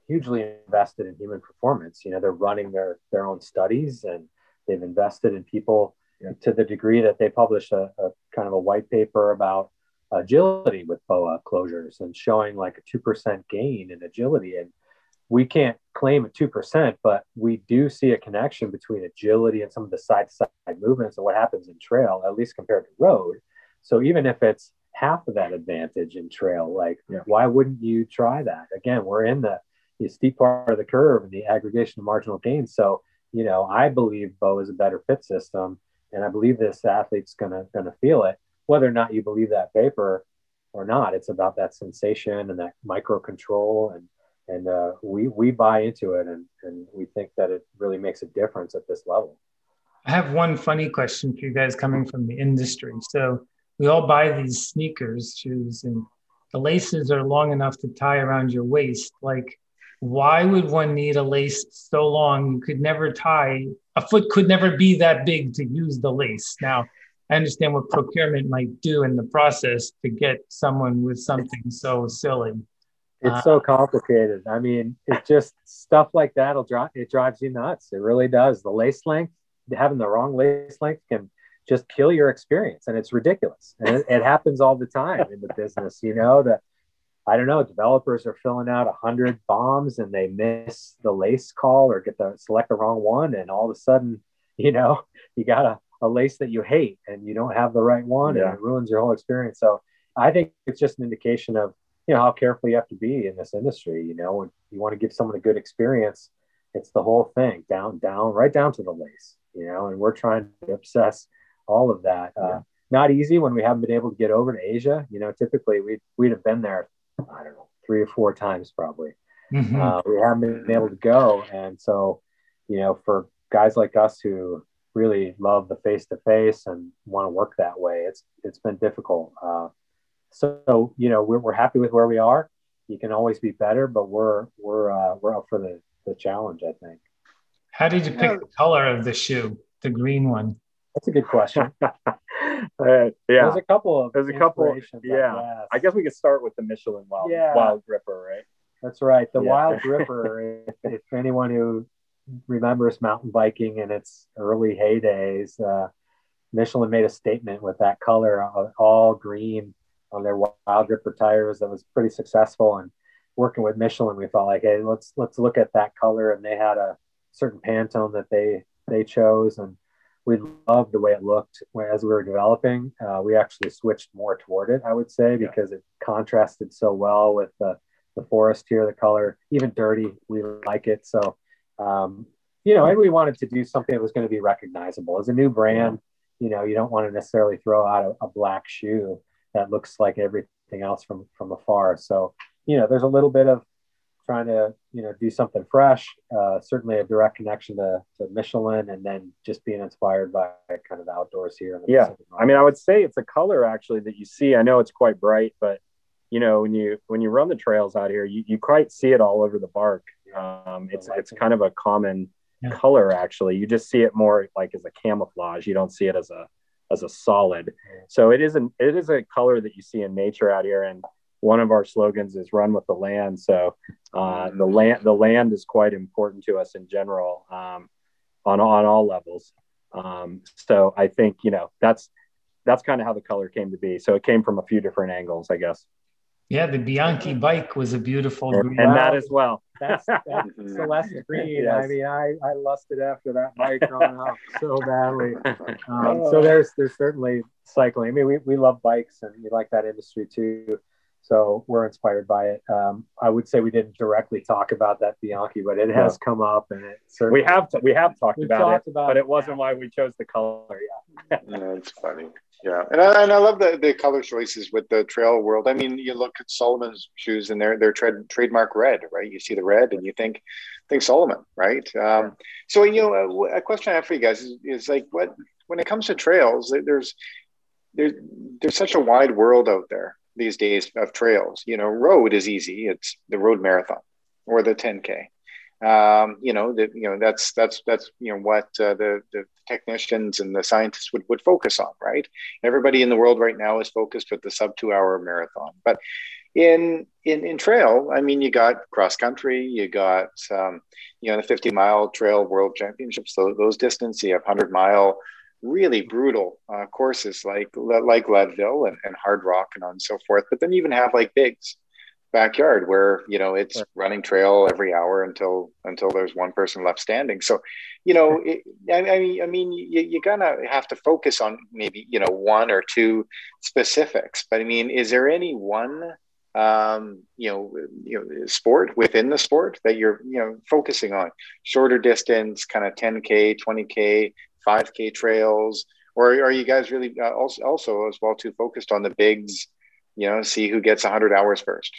hugely invested in human performance you know they're running their their own studies and they've invested in people to the degree that they publish a, a, kind of a white paper about agility with BOA closures and showing like a 2% gain in agility. And we can't claim a 2%, but we do see a connection between agility and some of the side to side movements and what happens in trail, at least compared to road. So even if it's half of that advantage in trail, like yeah. why wouldn't you try that? Again, we're in the, the steep part of the curve and the aggregation of marginal gains. So, you know, I believe BOA is a better fit system and I believe this athlete's gonna gonna feel it, whether or not you believe that paper or not. It's about that sensation and that micro control, and and uh, we we buy into it, and and we think that it really makes a difference at this level. I have one funny question for you guys coming from the industry. So we all buy these sneakers, shoes, and the laces are long enough to tie around your waist. Like, why would one need a lace so long you could never tie a foot could never be that big to use the lace. Now, I understand what procurement might do in the process to get someone with something so silly. It's uh, so complicated. I mean, it just stuff like that'll drive it drives you nuts. It really does. The lace length, having the wrong lace length can just kill your experience, and it's ridiculous. And it, it happens all the time in the business. You know, that I don't know, developers are filling out a hundred bombs and they miss the lace call or get the select the wrong one. And all of a sudden, you know, you got a, a lace that you hate and you don't have the right one yeah. and it ruins your whole experience. So I think it's just an indication of, you know, how careful you have to be in this industry. You know, when you want to give someone a good experience, it's the whole thing down, down, right down to the lace, you know, and we're trying to obsess all of that. Uh, not easy when we haven't been able to get over to Asia. You know, typically we'd, we'd have been there I don't know, three or four times probably. Mm-hmm. Uh, we haven't been able to go. And so, you know, for guys like us who really love the face to face and want to work that way, it's it's been difficult. Uh, so, you know, we're, we're happy with where we are. You can always be better, but we're we're uh, we're up for the the challenge. I think. How did you pick the color of the shoe, the green one? That's a good question. uh, yeah, there's a couple of there's a couple. Yeah, I guess we could start with the Michelin Wild yeah. Wild Gripper, right? That's right. The yeah. Wild Gripper. if, if, anyone who remembers mountain biking in its early heydays, uh, Michelin made a statement with that color, all green, on their Wild Gripper tires. That was pretty successful. And working with Michelin, we felt like, hey, let's let's look at that color. And they had a certain Pantone that they they chose, and we loved the way it looked as we were developing. Uh, we actually switched more toward it, I would say, because yeah. it contrasted so well with the, the forest here, the color, even dirty. We like it. So, um, you know, and we wanted to do something that was going to be recognizable as a new brand. You know, you don't want to necessarily throw out a, a black shoe that looks like everything else from from afar. So, you know, there's a little bit of trying to you know do something fresh uh, certainly a direct connection to, to michelin and then just being inspired by kind of the outdoors here yeah. I mean i would say it's a color actually that you see. I know it's quite bright but you know when you when you run the trails out here you, you quite see it all over the bark. Um, it's it's kind of a common yeah. color actually. You just see it more like as a camouflage. You don't see it as a as a solid. So it isn't it is a color that you see in nature out here. And one of our slogans is run with the land. So uh, the land the land is quite important to us in general um, on on all levels. Um, so I think you know that's that's kind of how the color came to be. So it came from a few different angles, I guess. Yeah, the Bianchi bike was a beautiful and, and that as well. That's, that's Celeste Green. Yes. I mean, I, I lusted after that bike growing up so badly. Um, so there's there's certainly cycling. I mean, we, we love bikes and we like that industry too. So we're inspired by it. Um, I would say we didn't directly talk about that Bianchi, but it has come up, and it certainly we have to, we have talked about talked it, about but it, wasn't why we chose the color. Yeah, that's funny. Yeah, and I, and I love the, the color choices with the trail world. I mean, you look at Salomon's shoes, and they're they're trade, trademark red, right? You see the red, and you think think Salomon, right? Um, so you know, a, a, question I have for you guys is, is like, what when it comes to trails, there's there's there's such a wide world out there these days of trails. You know, road is easy; it's the road marathon or the 10k. Um, you know, that you know that's that's that's you know what uh, the the technicians and the scientists would would focus on, right? Everybody in the world right now is focused with the sub two hour marathon, but in in in trail, I mean, you got cross country, you got um, you know the 50 mile trail world championships. So those distances, you have 100 mile really brutal uh, courses like like Leadville and, and Hardrock and on and so forth. But then you even have like Big's backyard where you know it's running trail every hour until until there's one person left standing. So, you know, it, I, I, mean, I mean, you, you're gonna have to focus on maybe you know one or two specifics. But I mean, is there any one um, you know, you know, sport within the sport that you're, you know, focusing on shorter distance, kind of 10K, 20K, 5K trails, or are you guys really uh, also, also as well too focused on the bigs? You know, see who gets 100 hours first.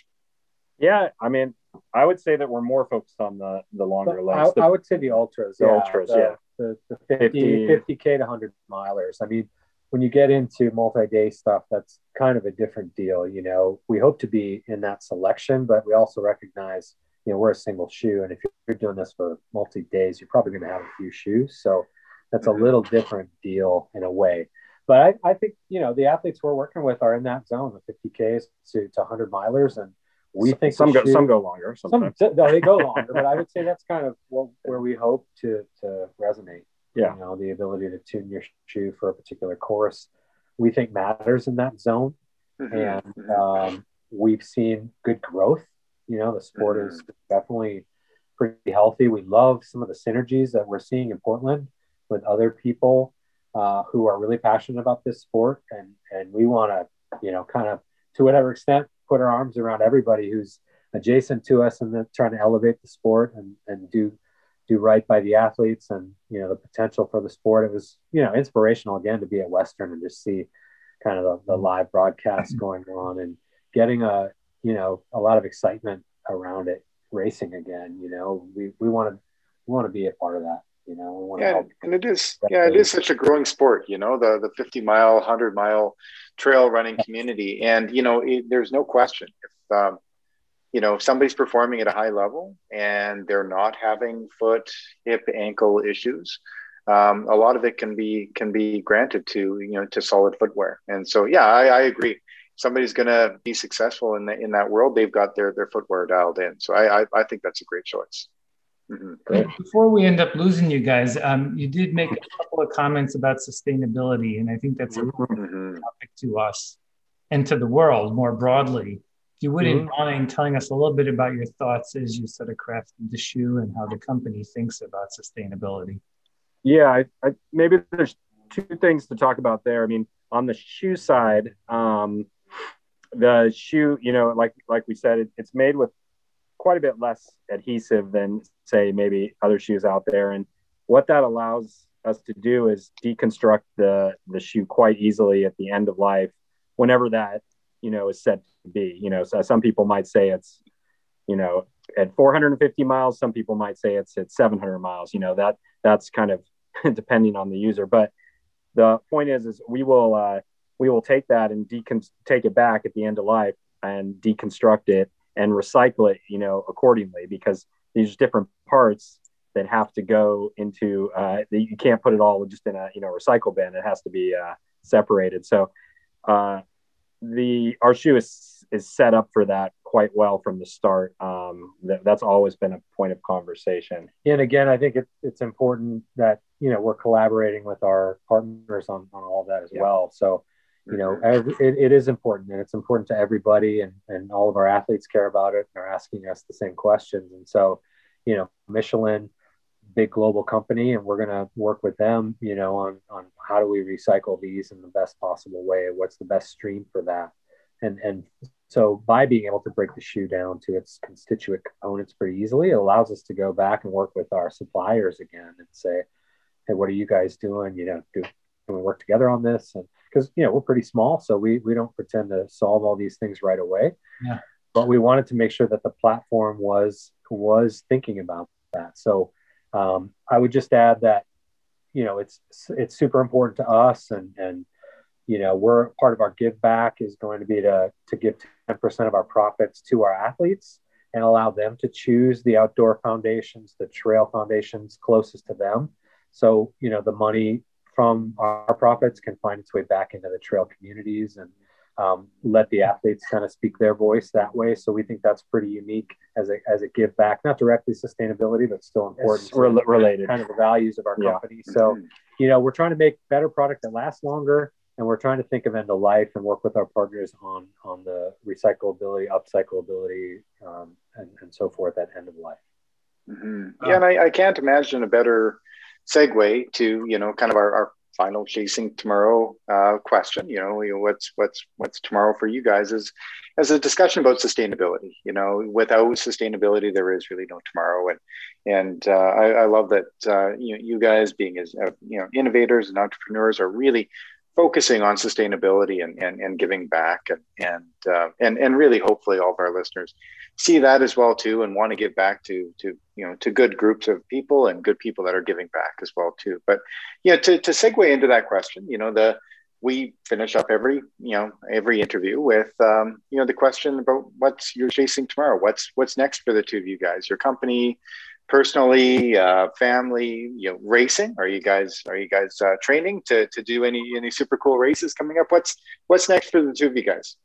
Yeah, I mean, I would say that we're more focused on the the longer lengths. I, I, would say the ultras. The yeah, ultras, the, yeah. The, the 50, 50, k to 100 milers. I mean, when you get into multi-day stuff, that's kind of a different deal. You know, we hope to be in that selection, but we also recognize, you know, we're a single shoe, and if you're doing this for multi days, you're probably going to have a few shoes. So that's a little different deal in a way. But I, I think, you know, the athletes we're working with are in that zone, the 50Ks to, to 100 milers. And we think some go, some go longer. Sometimes. Some, no, they go longer, but I would say that's kind of what, where we hope to, to resonate. Yeah. You know, the ability to tune your shoe for a particular course, we think matters in that zone. Mm-hmm. And um, we've seen good growth. You know, the sport mm-hmm. is definitely pretty healthy. We love some of the synergies that we're seeing in Portland with other people uh, who are really passionate about this sport, and and we want to, you know, kind of to whatever extent, put our arms around everybody who's adjacent to us, and then trying to elevate the sport and and do do right by the athletes and you know the potential for the sport. It was you know inspirational again to be at Western and just see kind of the, the live broadcast going on and getting a you know a lot of excitement around it racing again. You know we we want to we want to be a part of that. You know, we want yeah, to help. And it is, yeah, it is such a growing sport. You know, the the 50 mile, 100 mile trail running community, and you know, it, there's no question if um, you know if somebody's performing at a high level and they're not having foot, hip, ankle issues. Um, a lot of it can be can be granted to you know to solid footwear, and so yeah, I, I agree somebody's going to be successful in the, in that world, they've got their their footwear dialed in. So I, I, I think that's a great choice. Mm-hmm. Before we end up losing you guys, um, you did make a couple of comments about sustainability, and I think that's a mm-hmm. topic to us and to the world more broadly. If you wouldn't mm-hmm. mind telling us a little bit about your thoughts as you sort of crafted the shoe and how the company thinks about sustainability. Yeah, I, I, maybe there's two things to talk about there. I mean, on the shoe side, um, the shoe, you know, like like we said, it, it's made with quite a bit less adhesive than say maybe other shoes out there, and what that allows us to do is deconstruct the the shoe quite easily at the end of life, whenever that you know is said to be. You know, so some people might say it's you know at 450 miles. Some people might say it's at 700 miles. You know that that's kind of depending on the user, but the point is is we will uh, we will take that and decon- take it back at the end of life and deconstruct it and recycle it you know accordingly because these different parts that have to go into uh, you can't put it all just in a you know recycle bin. It has to be uh, separated. So uh, the our shoe is is set up for that quite well from the start. Um, that, that's always been a point of conversation. And again i think it, it's important that you know we're collaborating with our partners on, on all that as yeah. well. So you know mm-hmm. every, it, it is important and it's important to everybody and, and all of our athletes care about it and are asking us the same questions. And so you know michelin big global company and we're going to work with them you know on on how do we recycle these in the best possible way? What's the best stream for that? And and so by being able to break the shoe down to its constituent components pretty easily it allows us to go back and work with our suppliers again and say hey what are you guys doing? You know do can we work together on this? And because you know we're pretty small so we we don't pretend to solve all these things right away. Yeah. But we wanted to make sure that the platform was was thinking about that. So um, I would just add that, you know, it's it's super important to us, and and you know, we're part of our give back is going to be to to give 10% of our profits to our athletes and allow them to choose the outdoor foundations, the trail foundations closest to them. So, you know, the money from our profits can find its way back into the trail communities and um, let the athletes kind of speak their voice that way. So we think that's pretty unique as a, as a give back, not directly sustainability, but still important. It's re- related. Kind of the values of our yeah. company. So, mm-hmm. you know, we're trying to make better product that lasts longer and we're trying to think of end of life and work with our partners on, on the recyclability, upcyclability, um, and, and so forth at end of life. Mm-hmm. Yeah. and I, I can't imagine a better segue to, you know, kind of our, our final chasing tomorrow uh, question you know, what's what's what's tomorrow for you guys is as a discussion about sustainability you know without sustainability there is really no tomorrow. And and uh, I, I, love that uh, you, you guys being as uh, you know innovators and entrepreneurs are really focusing on sustainability and, and, and giving back and and, uh, and and really hopefully all of our listeners see that as well too and want to give back to to you know to good groups of people and good people that are giving back as well too. But yeah to, to segue into that question you know the we finish up every you know every interview with um, you know the question about what's you're chasing tomorrow. What's what's next for the two of you guys? Your company personally uh, family you know racing? Are you guys are you guys uh, training to, to do any any super cool races coming up? What's what's next for the two of you guys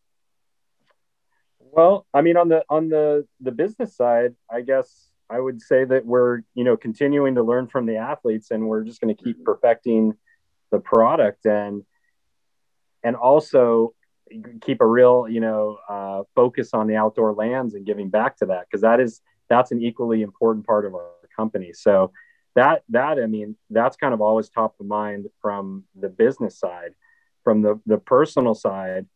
well, I mean, on the on the the business side, I guess I would say that we're you know continuing to learn from the athletes, and we're just going to keep mm-hmm. perfecting the product and and also keep a real you know uh, focus on the outdoor lands and giving back to that because that is that's an equally important part of our company. So that that I mean that's kind of always top of mind from the business side. From the the personal side,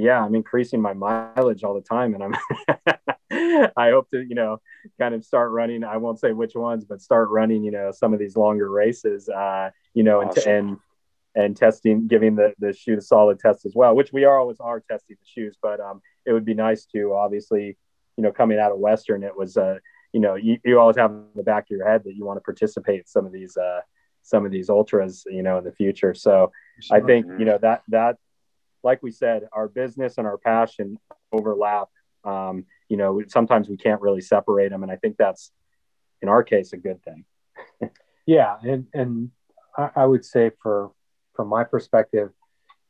yeah, I'm increasing my mileage all the time, and I'm I hope to you know kind of start running. I won't say which ones, but start running you know some of these longer races. Uh, you know, awesome. and, and and testing, giving the the shoe a solid test as well, which we are always are testing the shoes. But um, it would be nice to obviously, you know, coming out of Western, it was uh, you know, you, you always have in the back of your head that you want to participate in some of these uh some of these ultras, you know, in the future. So sure. I think you know that that like we said, our business and our passion overlap. Um, you know, sometimes we can't really separate them, and I think that's, in our case, a good thing. yeah, and and I, would say for from my perspective,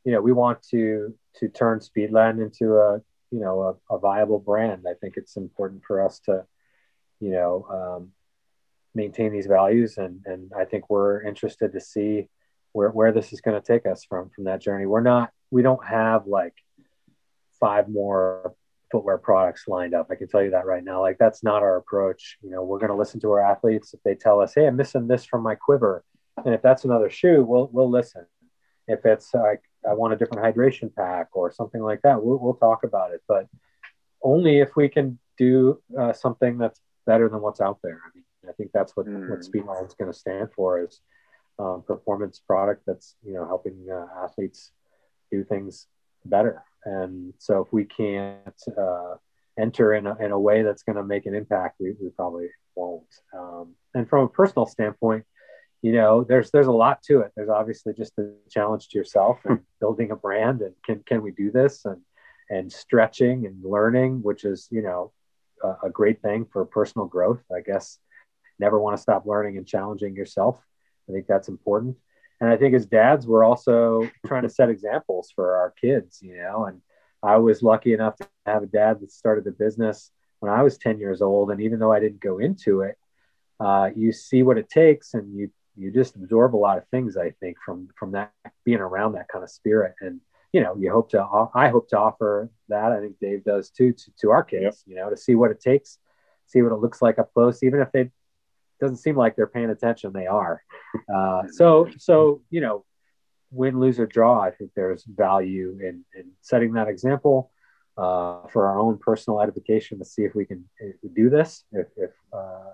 you know, we want to to turn Speedland into a you know a, a viable brand. I think it's important for us to, you know, um, maintain these values, and and I think we're interested to see where where this is going to take us from from that journey. We're not we don't have like five more footwear products lined up. I can tell you that right now. Like that's not our approach. You know, we're going to listen to our athletes if they tell us, "Hey, I'm missing this from my quiver." And if that's another shoe, we'll we'll listen. If it's like I want a different hydration pack or something like that, we'll, we'll talk about it. But only if we can do uh, something that's better than what's out there. I mean, I think that's what mm. what Speedland is going to stand for is um, performance product that's you know helping uh, athletes do things better. And so if we can't uh, enter in a, in a way that's going to make an impact, we, we probably won't. Um, and from a personal standpoint, you know, there's there's a lot to it. There's obviously just the challenge to yourself and building a brand and can can we do this and and stretching and learning, which is you know a, a great thing for personal growth. I guess never want to stop learning and challenging yourself. I think that's important. And I think as dads, we're also trying to set examples for our kids, you know. And I was lucky enough to have a dad that started the business when I was 10 years old. And even though I didn't go into it, uh, you see what it takes and you you just absorb a lot of things, I think, from from that being around that kind of spirit. And you know, you hope to I hope to offer that. I think Dave does too to, to our kids, yep. you know, to see what it takes, see what it looks like up close, even if they doesn't seem like they're paying attention. They are. Uh, so, so you know, win, lose, or draw. I think there's value in, in setting that example uh, for our own personal edification to see if we can do this. If, if uh,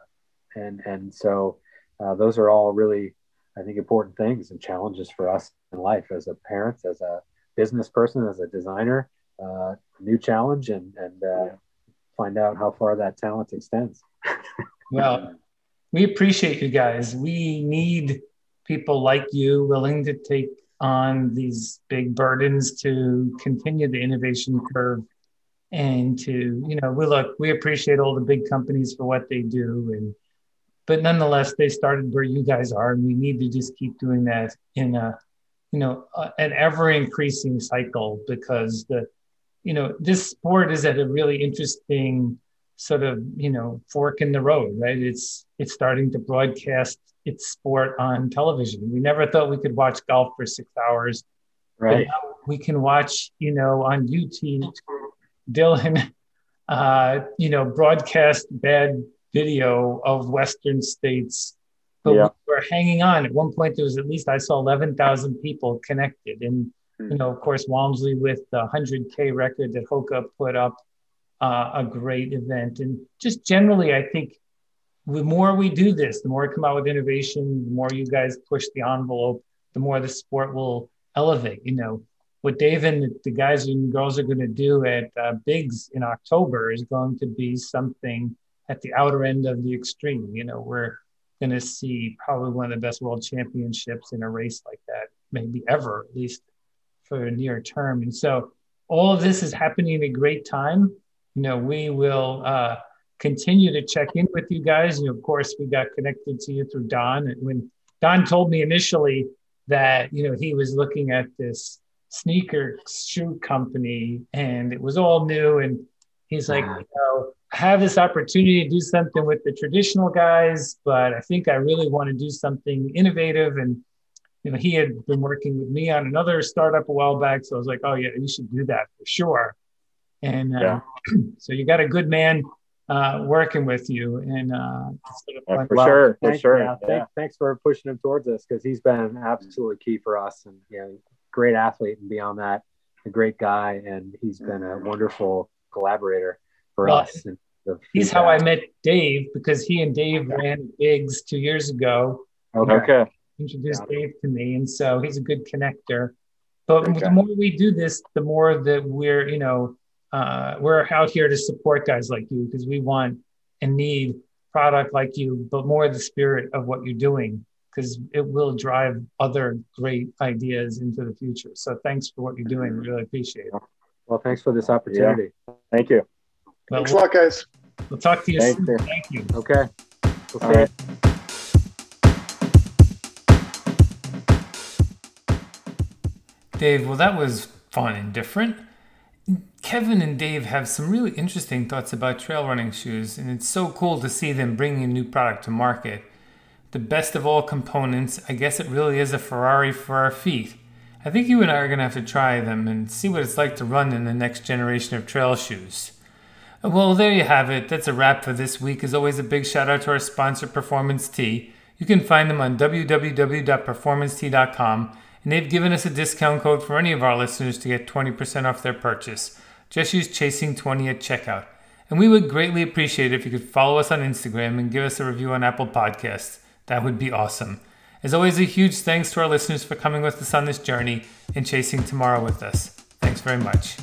and and so uh, those are all really, I think, important things and challenges for us in life as a parent, as a business person, as a designer. Uh, new challenge and and uh, find out how far that talent extends. well we appreciate you guys. We need people like you willing to take on these big burdens to continue the innovation curve and to you know we look we appreciate all the big companies for what they do and but nonetheless they started where you guys are and we need to just keep doing that in a you know a, an ever increasing cycle because the you know this sport is at a really interesting sort of you know fork in the road right? It's it's starting to broadcast its sport on television. We never thought we could watch golf for six hours right. we can watch you know on youtube dylan uh you know broadcast bad video of western states. But yeah. we are hanging on. At one point there was at least i saw 11000 people connected. And you hmm. know of course walmsley with the 100k record that hoka put up uh, a great event. And just generally, I think the more we do this, the more we come out with innovation, the more you guys push the envelope, the more the sport will elevate. You know, what Dave and the guys and girls are going to do at uh, Big's in October is going to be something at the outer end of the extreme. You know, we're going to see probably one of the best world championships in a race like that, maybe ever, at least for a near term. And so all of this is happening at a great time you know, we will uh, continue to check in with you guys. And of course, we got connected to you through Don. And when Don told me initially that, you know, he was looking at this sneaker shoe company and it was all new. And he's like, you know, I have this opportunity to do something with the traditional guys, but I think I really want to do something innovative. And, you know, he had been working with me on another startup a while back. So I was like, oh, yeah, you should do that for sure. And uh, yeah. so you got a good man uh, working with you. And uh, yeah, for well, sure, for sure. Yeah, yeah. Thanks, thanks for pushing him towards us because he's been absolutely key for us. And you know, great athlete, and beyond that, a great guy, and he's been a wonderful collaborator for well, us. he's how I met Dave because he and Dave ran Big's two years ago. Okay. okay. Introduced yeah. Dave to me, and so he's a good connector. But okay. the more we do this, the more that we're, you know, uh, we're out here to support guys like you because we want and need product like you, but more the spirit of what you're doing because it will drive other great ideas into the future. So thanks for what you're doing. We really appreciate it. Well, thanks for this opportunity. Yeah. Thank you. Well, Thanks a lot, guys. We'll talk to you Thanks, soon. Thank you. Okay. We'll right. Dave, well, that was fun and different. Kevin and Dave have some really interesting thoughts about trail running shoes, and it's so cool to see them bringing a new product to market. The best of all components, I guess it really is a Ferrari for our feet. I think you and I are going to have to try them and see what it's like to run in the next generation of trail shoes. Well, there you have it. That's a wrap for this week. As always, a big shout out to our sponsor, Performance Tee. You can find them on www.performancetee.com, and they've given us a discount code for any of our listeners to get 20% off their purchase. Just use Chasing20 at checkout. And we would greatly appreciate it if you could follow us on Instagram and give us a review on Apple Podcasts. That would be awesome. As always, a huge thanks to our listeners for coming with us on this journey and chasing tomorrow with us. Thanks very much.